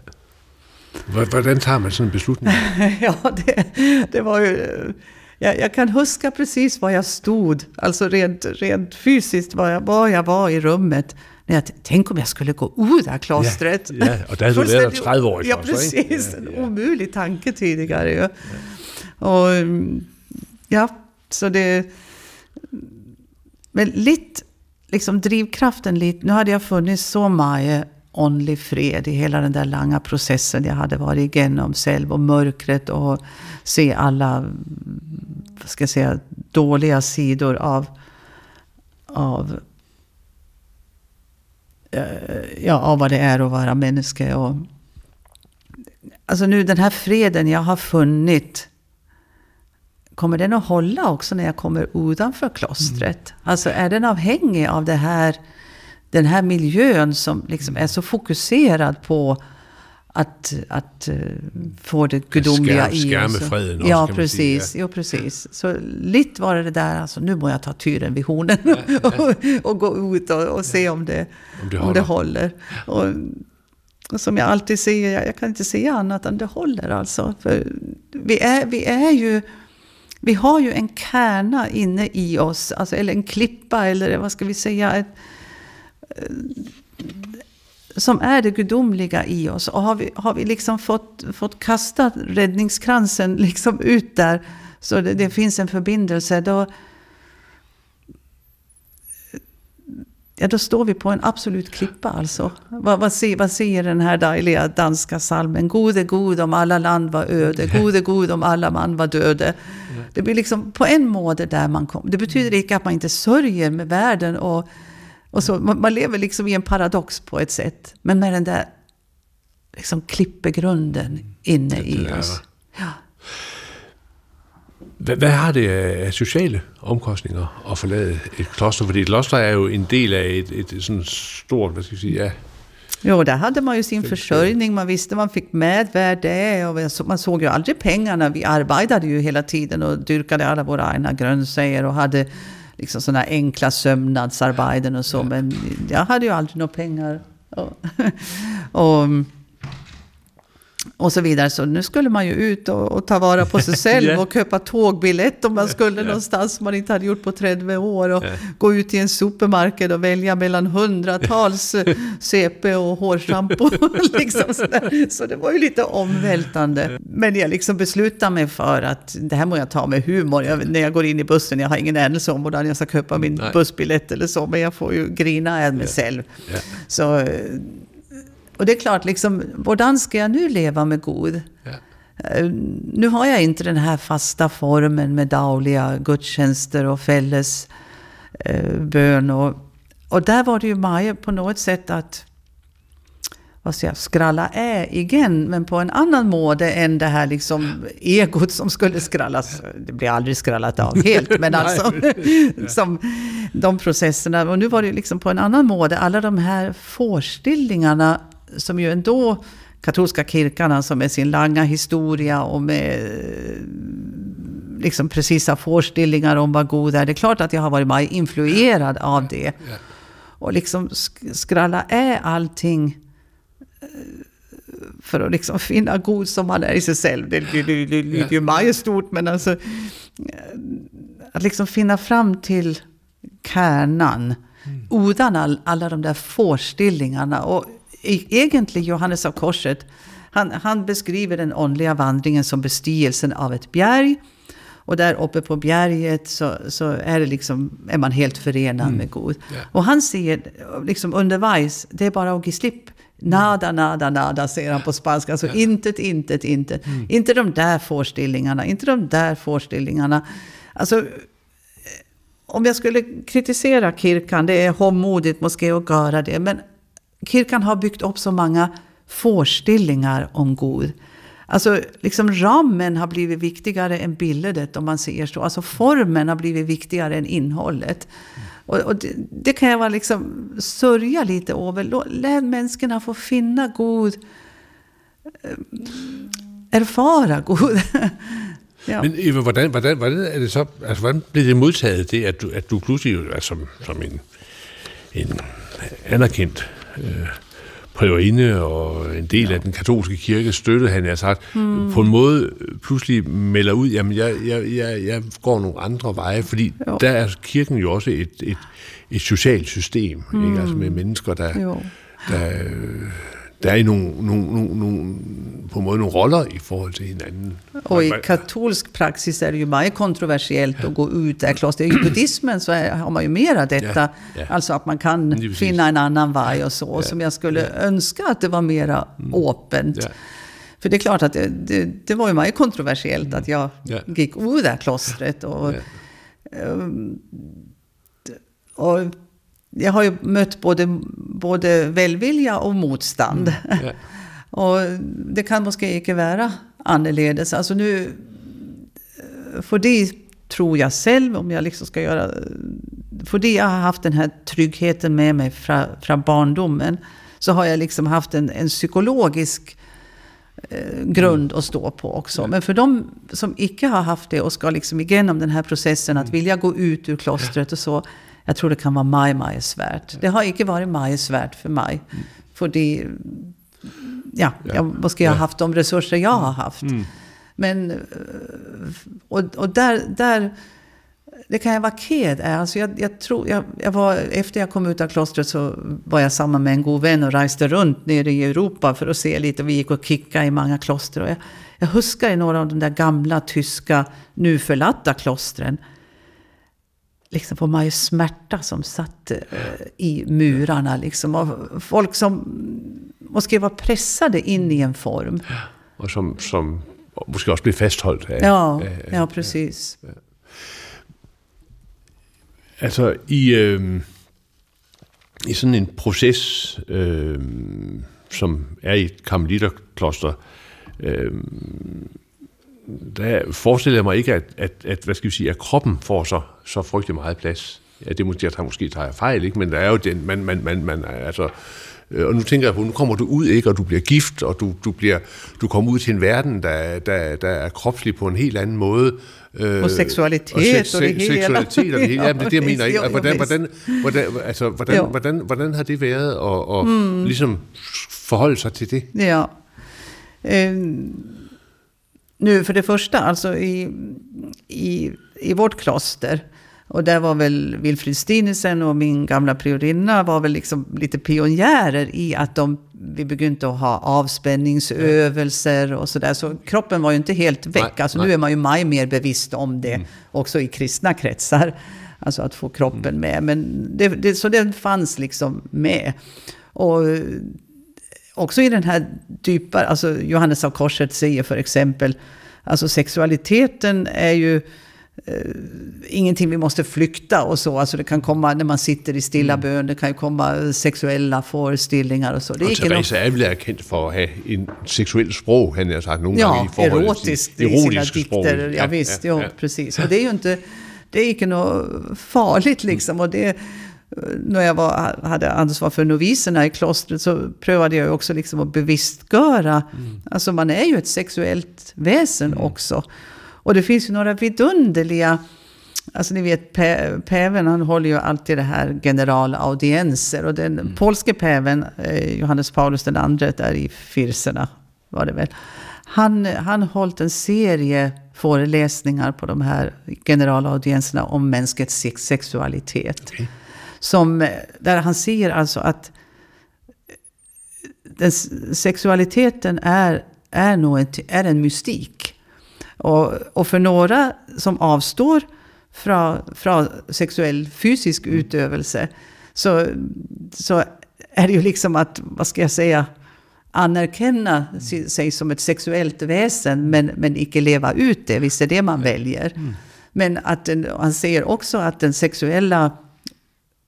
Hvor- Hvordan tager man sådan en beslutning? ja, det, det var ju... Jag, jag kan huska precis var jag stod, alltså rent, rent fysiskt var jag, var jag var i rummet. När jag, tänk om jag skulle gå ur det här klostret. Ja, ja, och där hade du varit Fullständigt- 30 år Ja, precis. Ja, En ja. omöjlig tanke tidigare ju. Och ja, så det... Men lite, liksom drivkraften lite, nu hade jag funnit så mycket åndlig fred i hela den där långa processen jag hade varit igenom själv och mörkret och se alla, mm, vad ska jag säga, dåliga sidor av, av, eh, ja, av vad det är att vara människa. Och, alltså nu den här freden jag har funnit, kommer den att hålla också när jag kommer utanför klostret? Alltså är den avhängig av det här, den här miljön som liksom är så fokuserad på att, att eh, få det gudomliga i också, Ja, precis. Jo, precis. Så lite var det där, alltså nu må jag ta tyren vid hornen och, och gå ut och, och se om det, Om det om det håller. Och, och som jag alltid säger, jag, kan inte säga annat än det håller alltså. För vi, är, vi är ju... Vi har ju en kärna inne i oss, alltså, eller en klippa, eller vad ska vi säga? Ett, som är det gudomliga i oss. Och har vi, har vi liksom fått, fått kasta räddningskransen liksom ut där, så det, det finns en förbindelse, då, Ja, då står vi på en absolut klippa alltså. Vad, vad, säger, vad säger den här dejliga danska salmen? Gode god om alla land var öde, gode god om alla man var döde. Det blir liksom på en måte där man kommer. Det betyder inte att man inte sörjer med världen och, och så. Man, man, lever liksom i en paradox på ett sätt. Men med den där liksom klippegrunden inne i oss. Ja. Hvad, hvad har det af sociale omkostninger at forlade et kloster? Fordi et kloster er jo en del af et, et, et sådan stort, hvad skal jeg sige, ja, Jo, där hade man ju sin försörjning. Man visste man fick med det och man såg ju aldrig pengarna. Vi arbetade ju hela tiden och dyrkade alla våra egna grönsäger och hade liksom sådana enkla sömnadsarbeten och så. Men jag hade ju aldrig några pengar. och, och och så vidare. Så nu skulle man ju ut och, och ta vara på sig själv yeah. och köpa tågbiljett om man skulle yeah. någonstans man inte hade gjort på 30 år. Och yeah. gå ut i en supermarked och välja mellan hundratals CP och hårschampo. liksom så det var ju lite omvältande. Men jag liksom beslutade mig för att det här må jag ta med humor. Jag, när jag går in i bussen, jag har ingen ändelse om hur jag ska köpa min Nej. bussbiljett eller så. Men jag får ju grina av mig själv. Så och det är klart, liksom, hur ska jag nu leva med god? Ja. Eh, nu har jag inte den här fasta formen med dagliga gudstjänster och fälles eh, bön. Och, och där var det ju Maja på något sätt att vad säger, skralla är igen, men på en annan måte än det här liksom egot som skulle skrallas. Det blir aldrig skrallat av helt, men alltså som de processerna. Och nu var det liksom på en annan måte, alla de här föreställningarna som ju ändå katolska kyrkan, alltså med sin långa historia och med liksom precisa föreställningar om vad god är. Det är klart att jag har varit meget influerad av det. Och liksom skralla är allting eh, för att liksom finna god som man är i sig själv. Det, det, det, det lyder ju meget stort, men alltså eh, att liksom finna fram till kärnan mm. utan all, alla de där föreställningarna. Och egentligen Johannes av Korset, han, han beskriver den åndliga vandringen som bestigelsen av ett berg. Och där uppe på berget så, så är, det liksom, är man helt förenad mm. med Gud. Yeah. Och han säger liksom undervis, det är bara att ge slipp. Nada, nada, nada, säger han på spanska. Alltså yeah. intet, intet, intet. Mm. Inte de där föreställningarna, inte de där föreställningarna. Alltså, om jag skulle kritisera kyrkan, det är håmodigt måske att göra det, men kyrkan har byggt upp så många föreställningar om Gud. Alltså, liksom ramen har blivit viktigare än bildet, om man säger så. Alltså formen har blivit viktigare än innehållet. Och, och det, det, kan jag vara liksom sörja lite över. Låt människorna få finna Gud, eh, erfara god. ja. Men Eva, hvordan, hvordan, hvordan, er det så, altså, hvordan blev det modtaget, det, at du, at du pludselig, er som, som en, en anerkendt øh, priorinde og en del ja. af den katolske kirke støttede, han har sagt, hmm. på en måde pludselig melder ud, jamen jeg, jeg, jeg, jeg går nogle andre veje, fordi jo. der er kirken jo også et, et, et socialt system, hmm. ikke? altså med mennesker, der, jo. der der är nogle, nogle, nogle, nogle, på en måde nogle roller i forhold till hinanden. Och i katolsk praxis är det ju mycket kontroversiellt ja. att gå ut där kloster. I buddhismen så är, har man ju mera detta, ja. Ja. alltså att man kan finna en annan väg och så, som jag skulle önska att det var mera mm. öppet. För det är klart att det, det, det var ju mycket kontroversiellt mm. att jag gick ur det klostret. Och, um, och jag har ju mött både, både välvilja och motstånd. Mm. Yeah. och det kan måske inte vara annorlunda. Alltså nu, för det tror jag själv, om jag liksom ska göra... För det jag har haft den här tryggheten med mig från, från barndomen, så har jag liksom haft en, en psykologisk eh, grund mm. att stå på också. Men för de som icke har haft det och ska liksom igenom den här processen att mm. vilja gå ut ur klostret och så, jag tror det kan vara maj, maj svärt. Det har inte varit maj svärt för mig. Mm. För det, ja, ja. jag måste ha haft de resurser jag har haft. Mm. Men, eh, och, och där, där, det kan jag vara ked alltså jag, jag tror, jag, jag, var, efter jag kom ut av klostret så var jag samman med en god vän och reste runt nere i Europa för att se lite. Vi gick och kickade i många kloster. Och jag, jag huskar i några av de där gamla tyska, nu förlatta klostren liksom får man ju smärta som satt eh, i murarna. Liksom, av folk som måste vara pressade in i en form. Och som, som måske också blir fasthållt. Ja, ja precis. Altså i, øh, i sådan en proces, øh, som er i et karmelitterkloster, øh, der forestiller jeg mig ikke, at, at, at, hvad skal vi sige, at kroppen får så, så frygtelig meget plads. Ja, det måske, jeg tager, måske tager jeg fejl, ikke? men der er jo den, man, man, man, man altså, øh, og nu tænker jeg på, nu kommer du ud, ikke, og du bliver gift, og du, du, bliver, du kommer ud til en verden, der, der, der er kropslig på en helt anden måde. Og seksualitet og, sex, og det hele. Seksualitet og det hele. Ja, men det er det, jeg mener ikke. Jo, Hvordan, hvordan, hvordan, altså, hvordan, Jo. hvordan, hvordan har det været at, at mm. ligesom forholde sig til det? Ja. Eh, nu för det första, alltså i, i, i vårt kloster, och där var väl Wilfrid Stinesen och min gamla priorinna var väl liksom lite pionjärer i att de, vi begynte att ha avspänningsövelser och sådär. Så kroppen var ju inte helt väck. Nej, alltså nej. nu är man ju maj mer bevisst om det, också i kristna kretsar. Alltså att få kroppen med. Men det, det, så den fanns liksom med. Och också i den här djupare, alltså Johannes av Korset säger för exempel, alltså sexualiteten är ju eh, ingenting vi måste flykta och så. Alltså det kan komma när man sitter i stilla bön, det kan ju komma sexuella föreställningar och så. Det är ikke Therese er vel erkendt for at have en seksuel sprog, han har sagt gange Ja, i forhold erotiskt til i sina erotiske sprog. dikter. Ja, visst, ja, precis. Och det är ju inte, det är inte något farligt liksom. Och det, när jag var, hade ansvar för noviserna i klostret så prövade jag också liksom att bevisstgöra. Alltså man är ju ett sexuellt väsen också. Och det finns ju några vidunderliga Alltså ni vet, pä- päven han håller ju alltid det här generalaudienser. Och den polske päven, eh, Johannes Paulus den andre, där i Firserna var det väl. Han, han har hållit en serie föreläsningar på de här generalaudienserna om mänskets sex- sexualitet. Som, eh, där han säger alltså att den, sexualiteten är, är, nog en, är en mystik. Och, och för några som avstår från, från sexuell fysisk utövelse så, så är det ju liksom att, vad ska jag säga, anerkänna si- sig som ett sexuellt väsen men, men icke leva ut det, visst är det man väljer. Men att den, han säger också att den sexuella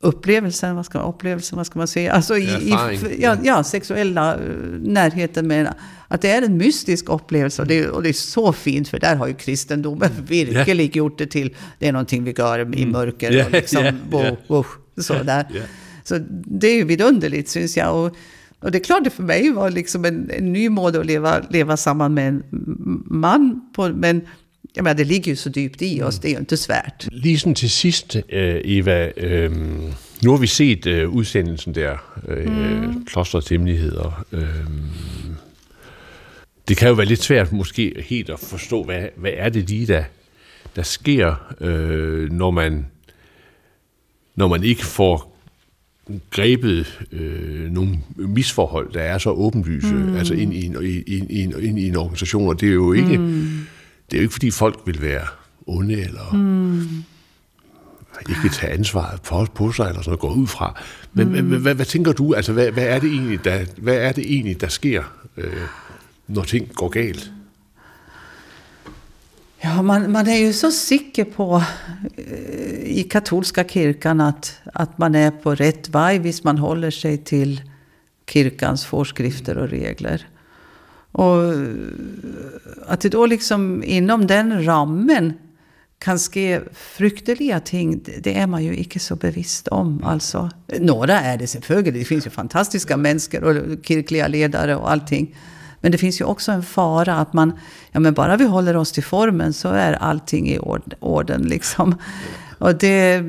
upplevelsen, vad ska, upplevelsen, vad ska man säga? Alltså i, i, ja, ja, sexuella eh, närheten med att det är en mystisk upplevelse. Och det, är- och det är så fint, för där har ju kristendomen verkligen gjort det till, det är någonting vi gör i mörker. Ja, och liksom, ja, bo, bo, så där. Så det är ju vidunderligt, syns jag. Och, och det är klart, det för mig var liksom en, en ny måte att leva, leva samman med en man. På, men jag menar, det ligger ju så djupt i oss, det är ju inte svärt. Lige sådan til sidst, øh, Eva, øh, nu har vi set øh, udsendelsen der, øh, mm. Klostrets Hemmeligheder. Øh, det kan jo være lidt svært måske helt at forstå, hvad, hvad er det lige, der, der sker, når, man, når man ikke får grebet øh, nogle misforhold, der er så åbenlyse, mm. altså ind i, en, i, i, i, en, ind i en organisation, og det er jo ikke, mm det er jo ikke fordi folk vil være onde, eller mm. ikke vil tage ansvaret på, på sig, eller sådan noget, går ud fra. Men mm. hvad, hvad, hvad tænker du, altså hvad, hvad, er det egentlig, der, hvad er det egentlig, der sker, øh, når ting går galt? Ja, man, man är ju så säker på eh, i katolska kyrkan att, att man är på rätt väg hvis man håller sig till kyrkans föreskrifter och regler. Och eh, att det då liksom inom den ramen kan ske frukterliga ting, det- är man ju inte så bevisst om. Alltså, några är det selvfølgelig, det finns ju fantastiska människor och kyrkliga ledare och allting. Men det finns ju också en fara att man, ja men bara vi håller oss till formen så är allting i ord, orden liksom. Och det,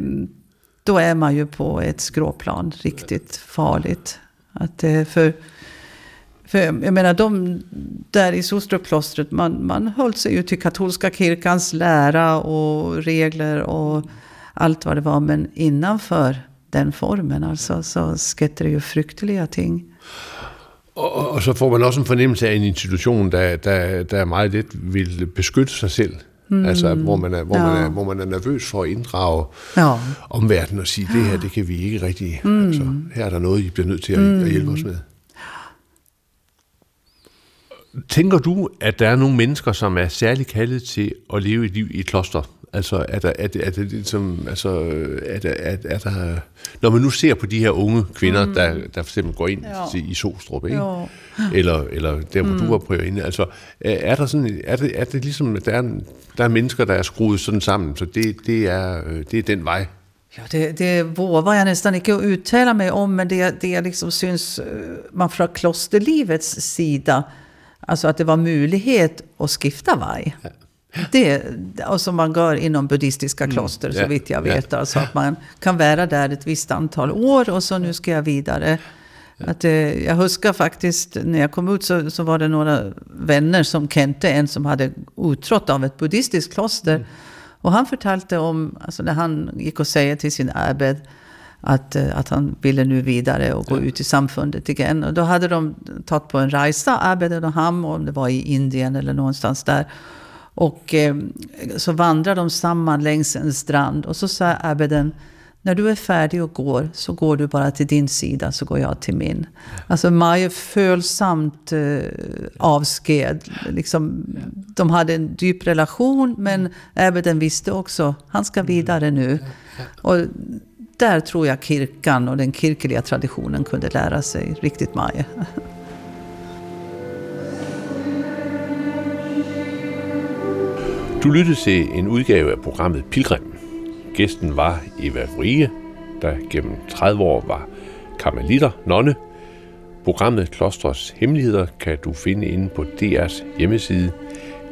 då är man ju på ett skråplan riktigt farligt. Att, eh, för, för jag menar, de där i Sostrupklostret, man, man höll sig ju till katolska kyrkans lära och regler och allt vad det var. Men innanför den formen alltså, så skete det ju frukterliga ting. Og, og- og så får man også en fornemmelse af en institution, der, der, der meget lidt vil beskytte sig selv Mm. Altså, hvor man, er, hvor, ja. man er, hvor man er nervøs for at inddrage ja. omverdenen og sige, det her, det kan vi ikke rigtig... Mm. Altså, her er der noget, I bliver nødt til at, mm. at hjælpe os med. Tænker du, at der er nogle mennesker, som er særligt kaldet til at leve et liv i et kloster? Altså, er der, er det, er det ligesom, altså, er der, er, er der, når man nu ser på de her unge kvinder, mm. der, der for eksempel går ind til, i Sostrup, ikke? Jo. Eller, eller der, hvor mm. du var på inde, altså, er der sådan, er det, er det ligesom, at der er, der er mennesker, der er skruet sådan sammen, så det, det, er, det er den vej, Ja, det, det vågar jag nästan inte att uttala mig om, men det, det liksom syns øh, man från klosterlivets sida, alltså att det var möjlighet att skifta varg. Ja. Det, och som man gör inom buddhistiska mm. kloster, mm. så vitt jag vet. Ja. Alltså att man kan vara där ett visst antal år och så nu ska jag vidare. Att, eh, jag huskar faktiskt, när jag kom ut så, så var det några vänner som kände en som hade uttrått av ett buddhistiskt kloster. Mm. Och han fortalte om, alltså när han gick och säger till sin abbed att, eh, att han ville nu vidare och gå ut i samfundet igen. Och då hade de tagit på en resa, och han, om det var i Indien eller någonstans där. Och eh, så vandrar de samman längs en strand. Och så sa abbeden, när du är färdig och går så går du bara till din sida så går jag till min. Alltså Maje följsamt eh, avsked. Liksom, de hade en djup relation men abbeden visste också, han ska vidare nu. Och där tror jag kyrkan och den kyrkliga traditionen kunde lära sig riktigt mycket. Du lyttede til en udgave af programmet Pilgrim. Gæsten var Eva Vrie, der gennem 30 år var karmelitter, nonne. Programmet Klosters Hemmeligheder kan du finde inde på DR's hjemmeside.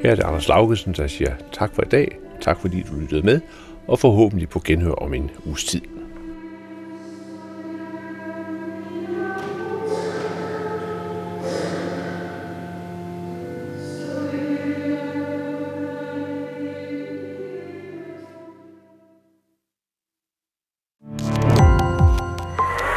Her er det Anders Laugesen, der siger tak for i dag, tak fordi du lyttede med, og forhåbentlig på genhør om en uges tid.